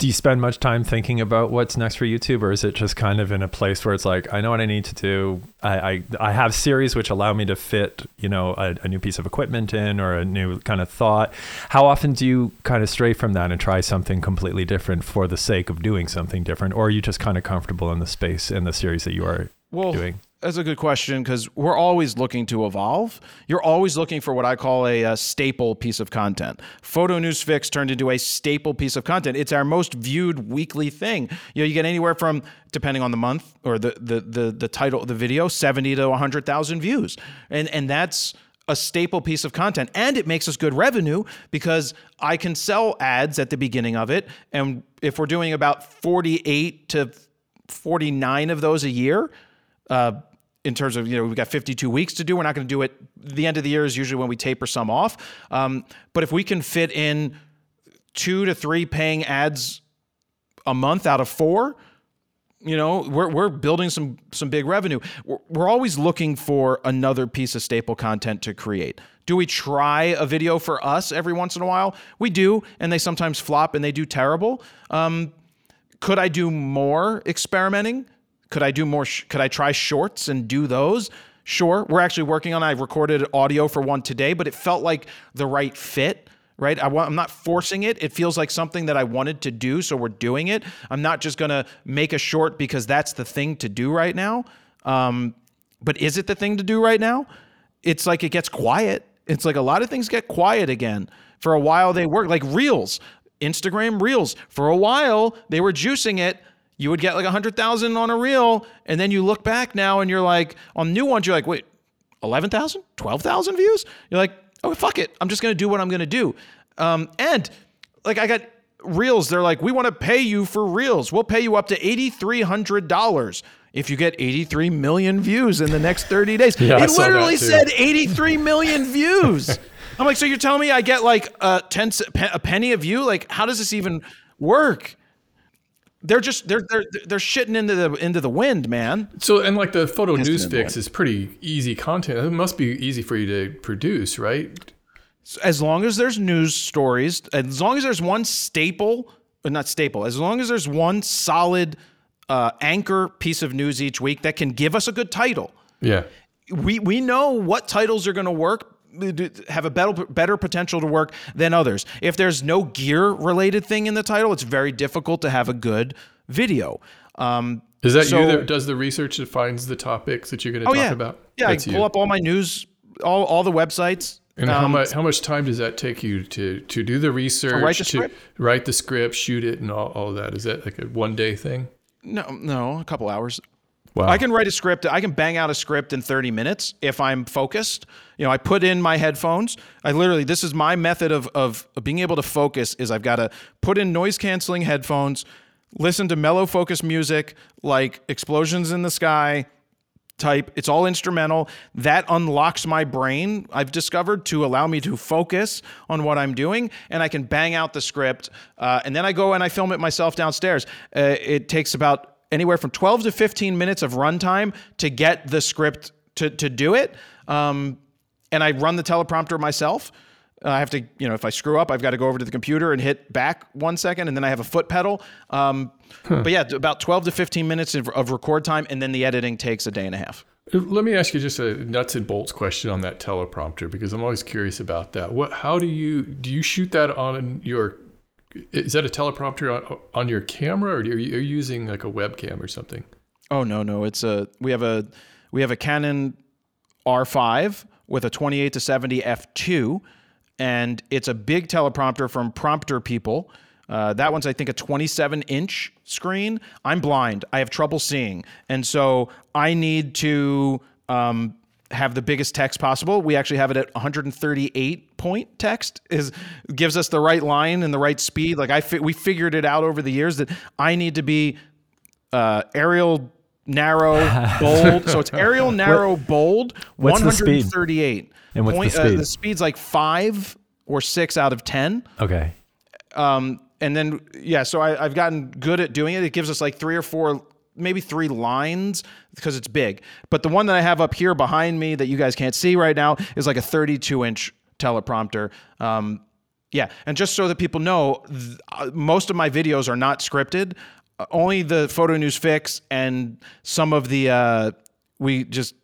do you spend much time thinking about what's next for YouTube, or is it just kind of in a place where it's like, I know what I need to do. I I, I have series which allow me to fit, you know, a, a, new piece of equipment in or a new kind of thought. How often do you kind of stray from that and try something completely different for the sake of doing something different, or are you just kind of comfortable in the space in the series that you are well, doing? That's a good question because we're always looking to evolve. You're always looking for what I call a, a, staple piece of content. Photo News Fix turned into a staple piece of content. It's our most viewed weekly thing. You know, you get anywhere from, depending on the month or the the the, the title of the video, seventy to hundred thousand views, and and that's a staple piece of content and it makes us good revenue because I can sell ads at the beginning of it and if we're doing about 48 to 49 of those a year uh, in terms of you know we've got 52 weeks to do we're not going to do it. The end of the year is usually when we taper some off. Um, but if we can fit in two to three paying ads a month out of four you know we're, we're building some some big revenue. We're, we're always looking for another piece of staple content to create. Do we try a video for us every once in a while? We do and they sometimes flop and they do terrible. Um, could i do more experimenting could I do more? Sh- could I try shorts and do those? Sure. We're actually working on. I recorded audio for one today, but it felt like the right fit. Right. I want, I'm not forcing it. It feels like something that I wanted to do, so we're doing it. I'm not just gonna make a short because that's the thing to do right now. Um, but is it the thing to do right now? It's like it gets quiet. It's like a lot of things get quiet again. For a while they work like Reels, Instagram Reels. For a while they were juicing it you would get like a hundred thousand on a reel, and then you look back now and you're like, on new ones, you're like, wait, 11,000, 12,000 views? You're like, oh fuck it, I'm just gonna do what I'm gonna do. Um, and like I got reels, they're like, we want to pay you for reels. We'll pay you up to eighty three hundred dollars if you get 83 million views in the next 30 days. Yeah, it literally said 83 million views. I'm like, so you're telling me I get like a 10 a penny a view? Like, how does this even work? They're just they're they're they're shitting into the into the wind, man. So and like the photo news fix is pretty easy content. It must be easy for you to produce, right? as long as there's news stories, as long as there's one staple, not staple, as long as there's one solid uh, anchor piece of news each week that can give us a good title. Yeah. We we know what titles are going to work have a better better potential to work than others. If there's no gear related thing in the title, it's very difficult to have a good video. Um, Is that So- you that does the research that finds the topics that you're going to oh talk yeah, about? yeah. That's I you. pull up all my news, all all the websites. And how Um, much how much time does that take you to to do the research, write the to script? write the script, shoot it, and all, all of that? Is that like a one day thing? No, no, a couple hours. Wow. I can write a script. I can bang out a script in 30 minutes if I'm focused. You know, I put in my headphones. I literally, this is my method of, of being able to focus is I've got to put in noise canceling headphones, listen to mellow focus music like explosions in the sky type. It's all instrumental. That unlocks my brain, I've discovered, to allow me to focus on what I'm doing. And I can bang out the script. Uh, and then I go and I film it myself downstairs. Uh, it takes about anywhere from 12 to 15 minutes of runtime to get the script to, to do it. Um, and I run the teleprompter myself. I have to, you know, if I screw up, I've got to go over to the computer and hit back one second, and then I have a foot pedal. Um, But yeah, about 12 to 15 minutes of, of record time, and then the editing takes a day and a half. Let me ask you just a nuts and bolts question on that teleprompter because I'm always curious about that. What? How do you do? You shoot that on your? Is that a teleprompter on, on your camera, or are you, are you using like a webcam or something? Oh no, no, it's a we have a we have a Canon R5 with a 28 to 70 f2, and it's a big teleprompter from Prompter People. Uh, that one's I think a 27 inch screen. I'm blind. I have trouble seeing, and so I need to um, have the biggest text possible. We actually have it at 138 point text is gives us the right line and the right speed. Like I fi- we figured it out over the years that I need to be uh, Arial narrow bold. so it's Arial narrow bold. what's the speed? 138. And what's the Point- uh, speed? the speed's like five or six out of ten. Okay. Um, and then yeah, so I, I've gotten good at doing it. It gives us like three or four, maybe three lines because it's big. But the one that I have up here behind me that you guys can't see right now is like a 32 inch teleprompter. Um, yeah, and just so that people know, th- uh, most of my videos are not scripted. Uh, only the photo news fix and some of the uh, we just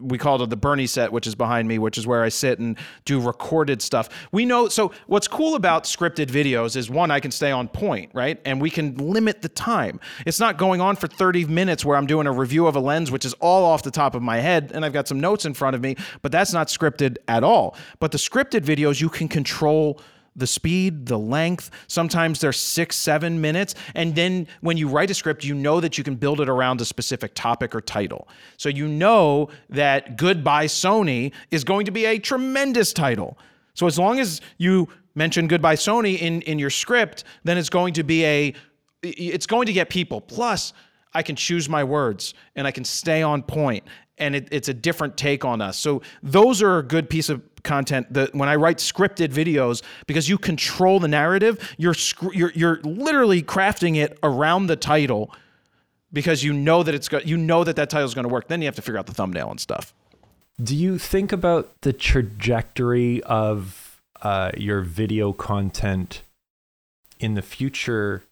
we called it the Bernie set, which is behind me, which is where I sit and do recorded stuff. We know so what's cool about scripted videos is one, I can stay on point, right? And we can limit the time. It's not going on for 30 minutes where I'm doing a review of a lens, which is all off the top of my head, and I've got some notes in front of me, but that's not scripted at all. But the scripted videos, you can control the speed, the length. Sometimes they're six, seven minutes. And then when you write a script, you know that you can build it around a specific topic or title. So you know that Goodbye Sony is going to be a tremendous title. So as long as you mention Goodbye Sony in, in your script, then it's going to be a it's going to get people. Plus, I can choose my words and I can stay on point and it, it's a different take on us. So those are a good piece of content that when I write scripted videos, because you control the narrative, you're you're you're literally crafting it around the title because you know that it's go- you know that that title is going to work. Then you have to figure out the thumbnail and stuff. Do you think about the trajectory of uh, your video content in the future,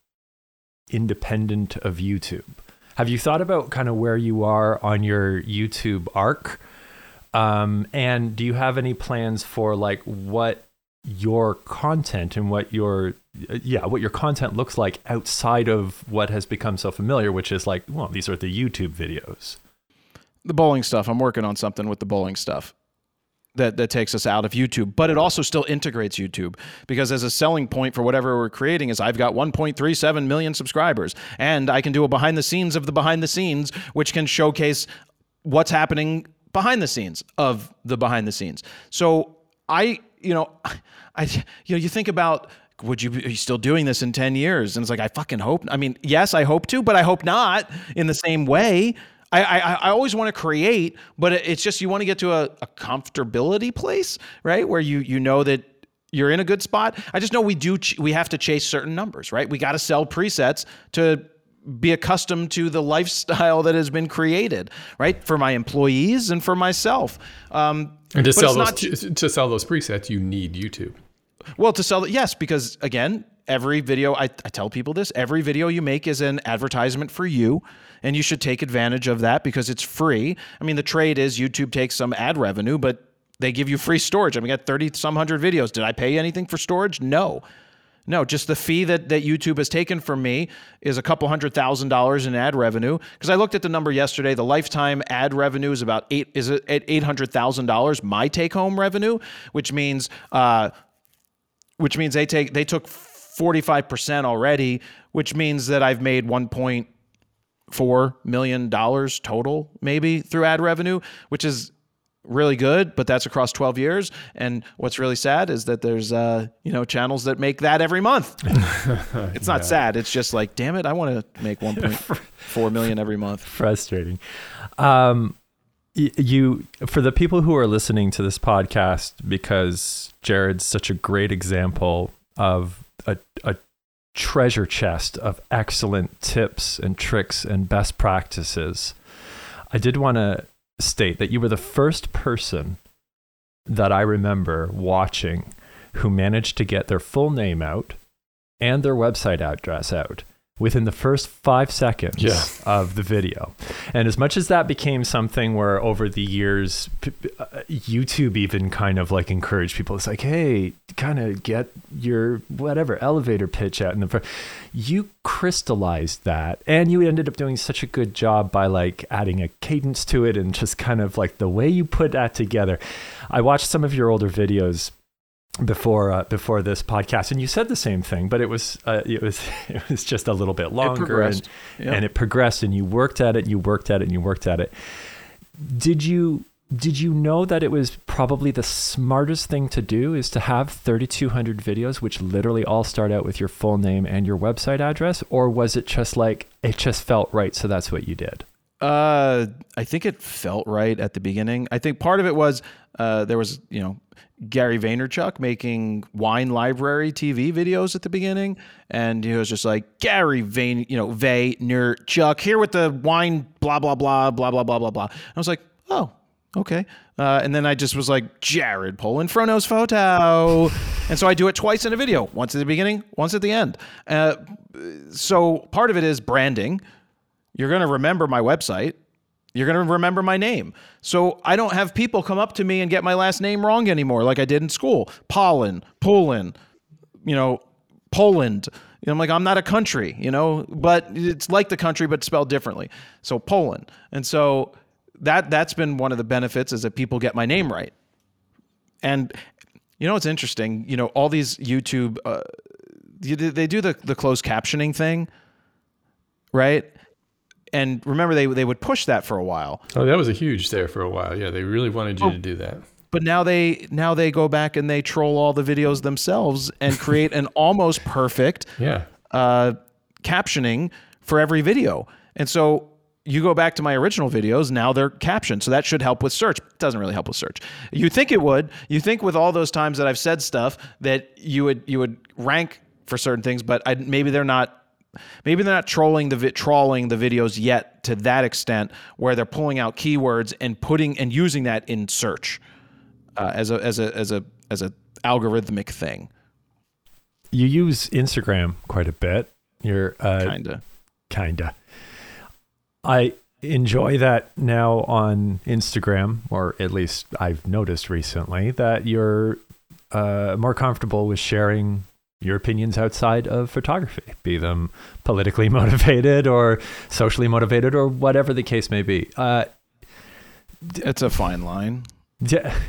independent of YouTube? Have you thought about kind of where you are on your YouTube arc? Um, and do you have any plans for like what your content and what your yeah what your content looks like outside of what has become so familiar, which is like well these are the YouTube videos. The bowling stuff. I'm working on something with the bowling stuff. That, that takes us out of YouTube, but it also still integrates YouTube because as a selling point for whatever we're creating is I've got 1.37 million subscribers and I can do a behind the scenes of the behind the scenes, which can showcase what's happening behind the scenes of the behind the scenes. So I, you know, I, you know, you think about would you be still doing this in 10 years? And it's like, I fucking hope. I mean, yes, I hope to, but I hope not in the same way. I, I, I always want to create, but it's just you want to get to a, a comfortability place, right? Where you you know that you're in a good spot. I just know we do ch- we have to chase certain numbers, right? We got to sell presets to be accustomed to the lifestyle that has been created, right? For my employees and for myself. Um, and to sell those to, to sell those presets, you need YouTube. Well, to sell it, yes, because again, every video I, I tell people this: every video you make is an advertisement for you, and you should take advantage of that because it's free. I mean, the trade is YouTube takes some ad revenue, but they give you free storage. I mean, I got 30 some hundred videos. Did I pay anything for storage? No. No, just the fee that, that YouTube has taken from me is a couple hundred thousand dollars in ad revenue. Because I looked at the number yesterday, the lifetime ad revenue is about eight is at eight hundred thousand dollars. My take home revenue, which means uh, which means they take they took forty five percent already, which means that I've made one point four million dollars total maybe through ad revenue, which is really good, but that's across 12 years. And what's really sad is that there's, uh, you know, channels that make that every month. it's not yeah. sad. It's just like, damn it, I want to make 1.4 million every month. Frustrating. Um, you, for the people who are listening to this podcast, because Jared's such a great example of a, a treasure chest of excellent tips and tricks and best practices. I did want to state that you were the first person that I remember watching who managed to get their full name out and their website address out within the first five seconds yeah. of the video. And as much as that became something where over the years, uh, YouTube even kind of like encouraged people, it's like, hey, kind of get your whatever elevator pitch out in the front. you crystallized that and you ended up doing such a good job by like adding a cadence to it and just kind of like the way you put that together. I watched some of your older videos before uh, before this podcast, and you said the same thing, but it was uh, it was it was just a little bit longer, and, yep. and it progressed, and you worked at it, you worked at it, and you worked at it. Did you did you know that it was probably the smartest thing to do is to have 3200 videos which literally all start out with your full name and your website address? Or was it just like it just felt right so that's what you did? Uh i think it felt right at the beginning. I think part of it was uh there was you know Gary Vaynerchuk making wine library TV videos at the beginning, and he was just like Gary Vain, you know, Vaynerchuk here with the wine, blah blah blah blah blah blah blah blah. I was like, oh, okay. Uh, and then I just was like Jared Polin Fro Knows Photo, and so I do it twice in a video, once at the beginning, once at the end. Uh, so part of it is branding. You're going to remember my website you're going to remember my name. So I don't have people come up to me and get my last name wrong anymore, like I did in school. Pollen, Poland, you know, Poland. Know, I'm like, I'm not a country, you know, but it's like the country, but spelled differently. So Poland. And so that that's been one of the benefits is that people get my name right. And you know, it's interesting. You know, all these YouTube, uh, they do the the closed captioning thing, right? And remember they they would push that for a while. Oh, that was a huge there for a while. Yeah, they really wanted you oh, to do that. But now they now they go back and they troll all the videos themselves and create an almost perfect yeah uh, captioning for every video. And so you go back to my original videos, now they're captioned. So that should help with search. It doesn't really help with search. You think it would. You think with all those times that I've said stuff that you would you would rank for certain things, but I, maybe they're not maybe they're not trolling the vi- trawling the videos yet to that extent where they're pulling out keywords and putting and using that in search uh, as a as a as a as a algorithmic thing. You use Instagram quite a bit. You're uh, kinda kinda. I enjoy that now on Instagram, or at least I've noticed recently that you're uh, more comfortable with sharing your opinions outside of photography, be them politically motivated or socially motivated or whatever the case may be. Uh, it's a fine line. Yeah.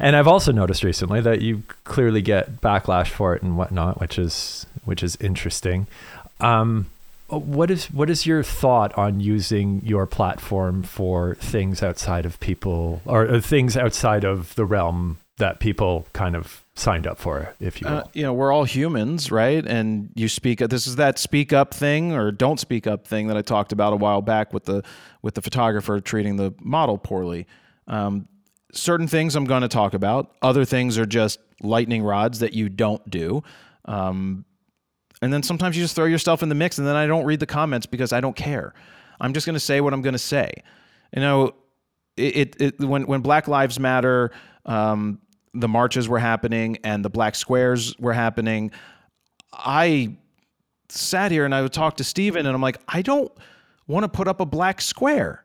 And I've also noticed recently that you clearly get backlash for it and whatnot, which is which is interesting. Um, what is what is your thought on using your platform for things outside of people or, or things outside of the realm that people kind of signed up for, if you will. Uh, you know, we're all humans, right? And you speak. This is that speak up thing or don't speak up thing that I talked about a while back with the with the photographer treating the model poorly. Um, certain things I'm going to talk about. Other things are just lightning rods that you don't do. Um, and then sometimes you just throw yourself in the mix, and then I don't read the comments because I don't care. I'm just going to say what I'm going to say. You know, it, it, it when when Black Lives Matter. Um, the marches were happening and the black squares were happening, I sat here and I would talk to Steven and I'm like, I don't want to put up a black square.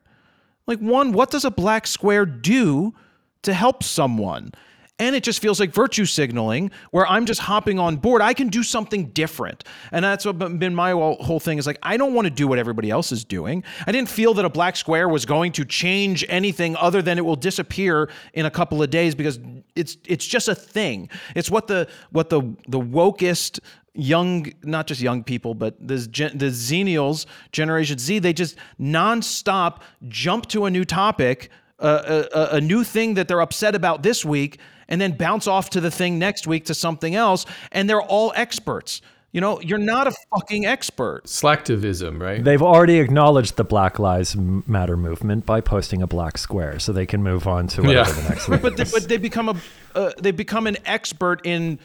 Like, one, what does a black square do to help someone? And it just feels like virtue signaling where i'm just hopping on board. I can do something different. And that's what been my whole thing is like i don't want to do what everybody else is doing. I didn't feel that a black square was going to change anything other than it will disappear in a couple of days because it's it's just a thing. It's what the what the the wokest young, not just young people, but the, the Xennials, Generation Z, they just nonstop jump to a new topic, a, a, new thing that they're upset about this week, and then bounce off to the thing next week to something else. And they're all experts. You know, you're not a fucking expert. Slacktivism, right? They've already acknowledged the Black Lives Matter movement by posting a black square, so they can move on to whatever yeah. the next thing but, they, but they become a uh, they become an expert in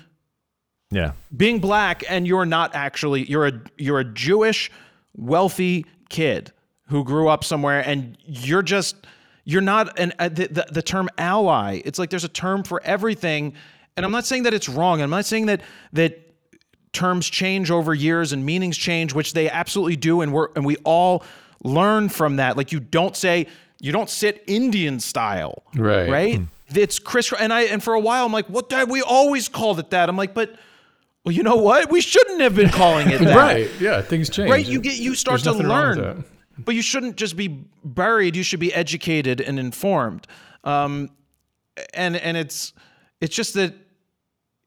yeah being black, and you're not actually you're a you're a Jewish wealthy kid who grew up somewhere, and you're just you're not an uh, the, the, the term ally. It's like there's a term for everything, and I'm not saying that it's wrong. I'm not saying that that terms change over years and meanings change, which they absolutely do, and we're and we all learn from that. Like you don't say you don't sit Indian style, right? Right. Hmm. It's Chris and I. And for a while, I'm like, what? That we always called it that. I'm like, but. Well, you know what? We shouldn't have been calling it that. right. Yeah, things change. Right. You get you start There's to learn. But you shouldn't just be buried. You should be educated and informed. Um, and and it's it's just that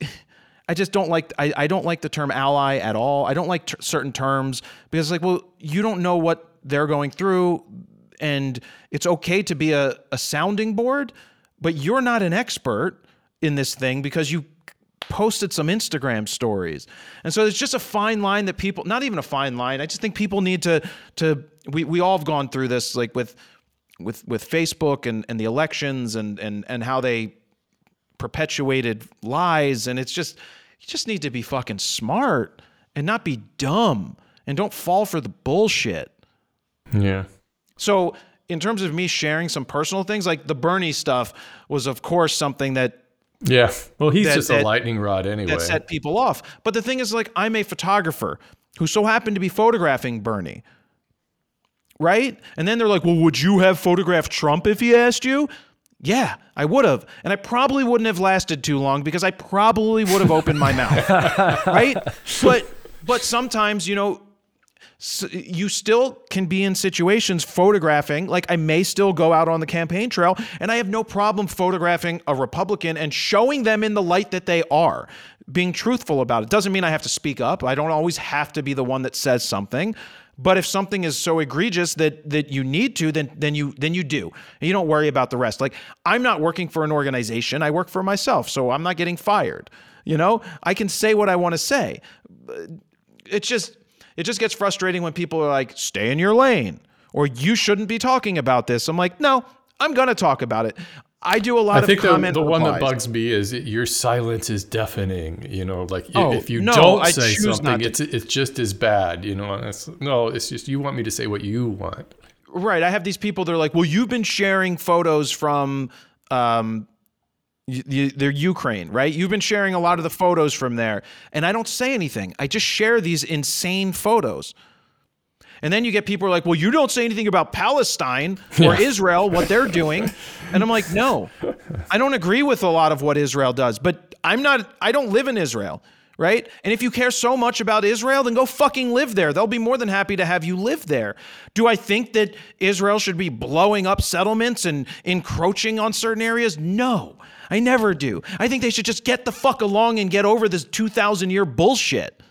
I just don't like I, I don't like the term ally at all. I don't like ter- certain terms because like well you don't know what they're going through and it's okay to be a, a sounding board, but you're not an expert in this thing because you posted some Instagram stories. And so it's just a fine line that people not even a fine line. I just think people need to to we we all have gone through this like with with with Facebook and and the elections and and and how they perpetuated lies and it's just you just need to be fucking smart and not be dumb and don't fall for the bullshit. Yeah. So in terms of me sharing some personal things like the Bernie stuff was of course something that yeah. Well, he's that, just a lightning rod anyway. That set people off. But the thing is, like, I'm a photographer who so happened to be photographing Bernie. Right? And then they're like, well, would you have photographed Trump if he asked you? Yeah, I would have. And I probably wouldn't have lasted too long because I probably would have opened my mouth. right? But but sometimes, you know, so you still can be in situations photographing like i may still go out on the campaign trail and i have no problem photographing a republican and showing them in the light that they are being truthful about it. Doesn't mean i have to speak up. I don't always have to be the one that says something. But if something is so egregious that that you need to then then you then you do. And you don't worry about the rest. Like i'm not working for an organization. I work for myself so i'm not getting fired. You know? I can say what i want to say it's just it just gets frustrating when people are like, stay in your lane or you shouldn't be talking about this. I'm like, no, I'm going to talk about it. I do a lot I of think comment. The, the one that bugs me is your silence is deafening. You know, like oh, if you no, don't I say something, it's it's just as bad. You know, it's, no, it's just you want me to say what you want. Right. I have these people. They're like, well, you've been sharing photos from um, they're Ukraine, right? You've been sharing a lot of the photos from there, and I don't say anything. I just share these insane photos. And then you get people like, well, you don't say anything about Palestine or yeah. Israel, what they're doing. And I'm like, no, I don't agree with a lot of what Israel does, but I'm not, I don't live in Israel, right? And if you care so much about Israel, then go fucking live there. They'll be more than happy to have you live there. Do I think that Israel should be blowing up settlements and encroaching on certain areas? No. I never do. I think they should just get the fuck along and get over this 2,000 year bullshit.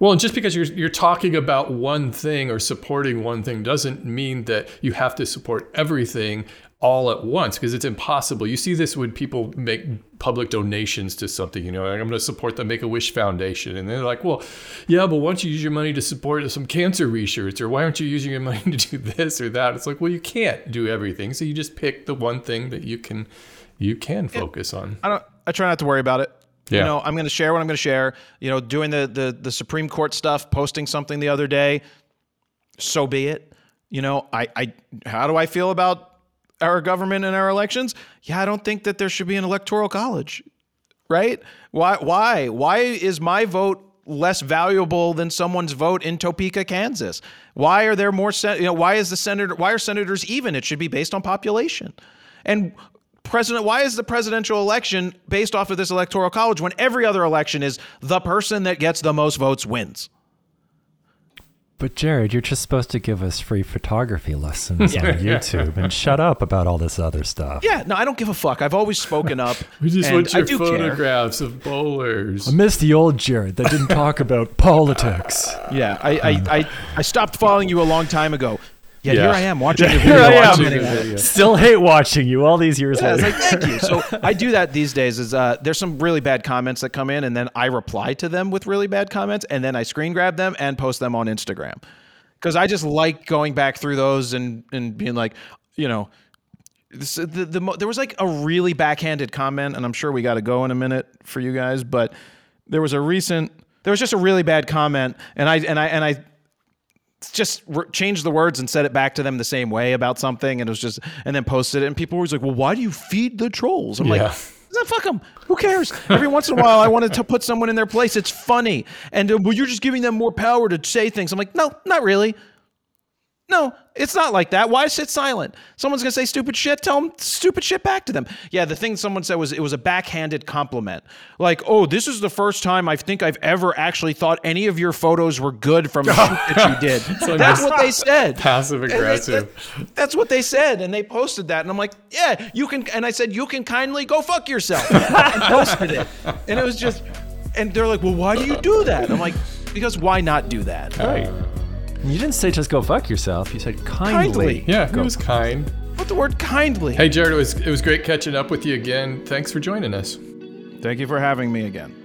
Well, and just because you're you're talking about one thing or supporting one thing doesn't mean that you have to support everything all at once because it's impossible. You see this when people make public donations to something, you know, like I'm going to support the Make a Wish Foundation. And they're like, well, yeah, but why don't you use your money to support some cancer research? Or why aren't you using your money to do this or that? It's like, well, you can't do everything. So you just pick the one thing that you can you can focus on. I don't. I try not to worry about it. Yeah. You know, I'm going to share what I'm going to share. You know, doing the the the Supreme Court stuff, posting something the other day. So be it. You know, I I how do I feel about our government and our elections? Yeah, I don't think that there should be an electoral college. Right? Why why why is my vote less valuable than someone's vote in Topeka, Kansas? Why are there more sen- you know, why is the senator why are senators even? It should be based on population. And president why is the presidential election based off of this electoral college when every other election is the person that gets the most votes wins? But Jared, you're just supposed to give us free photography lessons on YouTube and shut up about all this other stuff. Yeah, no, I don't give a fuck. I've always spoken up. We just and want I your do care. photographs of bowlers. I miss the old Jared that didn't talk about politics. Yeah, I, I, I, I stopped following you a long time ago. Yeah, Yeah. here I am watching your Here video. I am. the. Still hate watching you all these years Yeah, later. like thank you. So I do that these days. Is uh, there's some really bad comments that come in, and then I reply to them with really bad comments, and then I screen grab them and post them on Instagram because I just like going back through those and and being like, you know. This, the, the, mo- there was like a really backhanded comment, and I'm sure we got to go in a minute for you guys, but there was a recent, there was just a really bad comment, and I and I and I just re- changed the words and said it back to them the same way about something, and it was just, and then posted it, and people were like, "Well, why do you feed the trolls?" I'm Yeah. like, "Then fuck them. Who cares?" Every once in a while, I wanted to put someone in their place. It's funny, and uh, well, you're just giving them more power to say things. I'm like, no, not really. No, it's not like that. Why sit silent? Someone's gonna say stupid shit. Tell them stupid shit back to them. Yeah, the thing someone said was it was a backhanded compliment. Like, oh, this is the first time I think I've ever actually thought any of your photos were good from that you did. That's what they said. Passive they- aggressive. that- that's what they said, and they posted that, and I'm like, yeah, you can. And I said, you can kindly go fuck yourself, and posted it, and it was just, and they're like, well, why do you do that? I'm like, because why not do that? Right. You didn't say just go fuck yourself. You said kindly. Kindly. Yeah, he was kind. What the word kindly. Hey, Jared, it was it was great catching up with you again. Thanks for joining us. Thank you for having me again.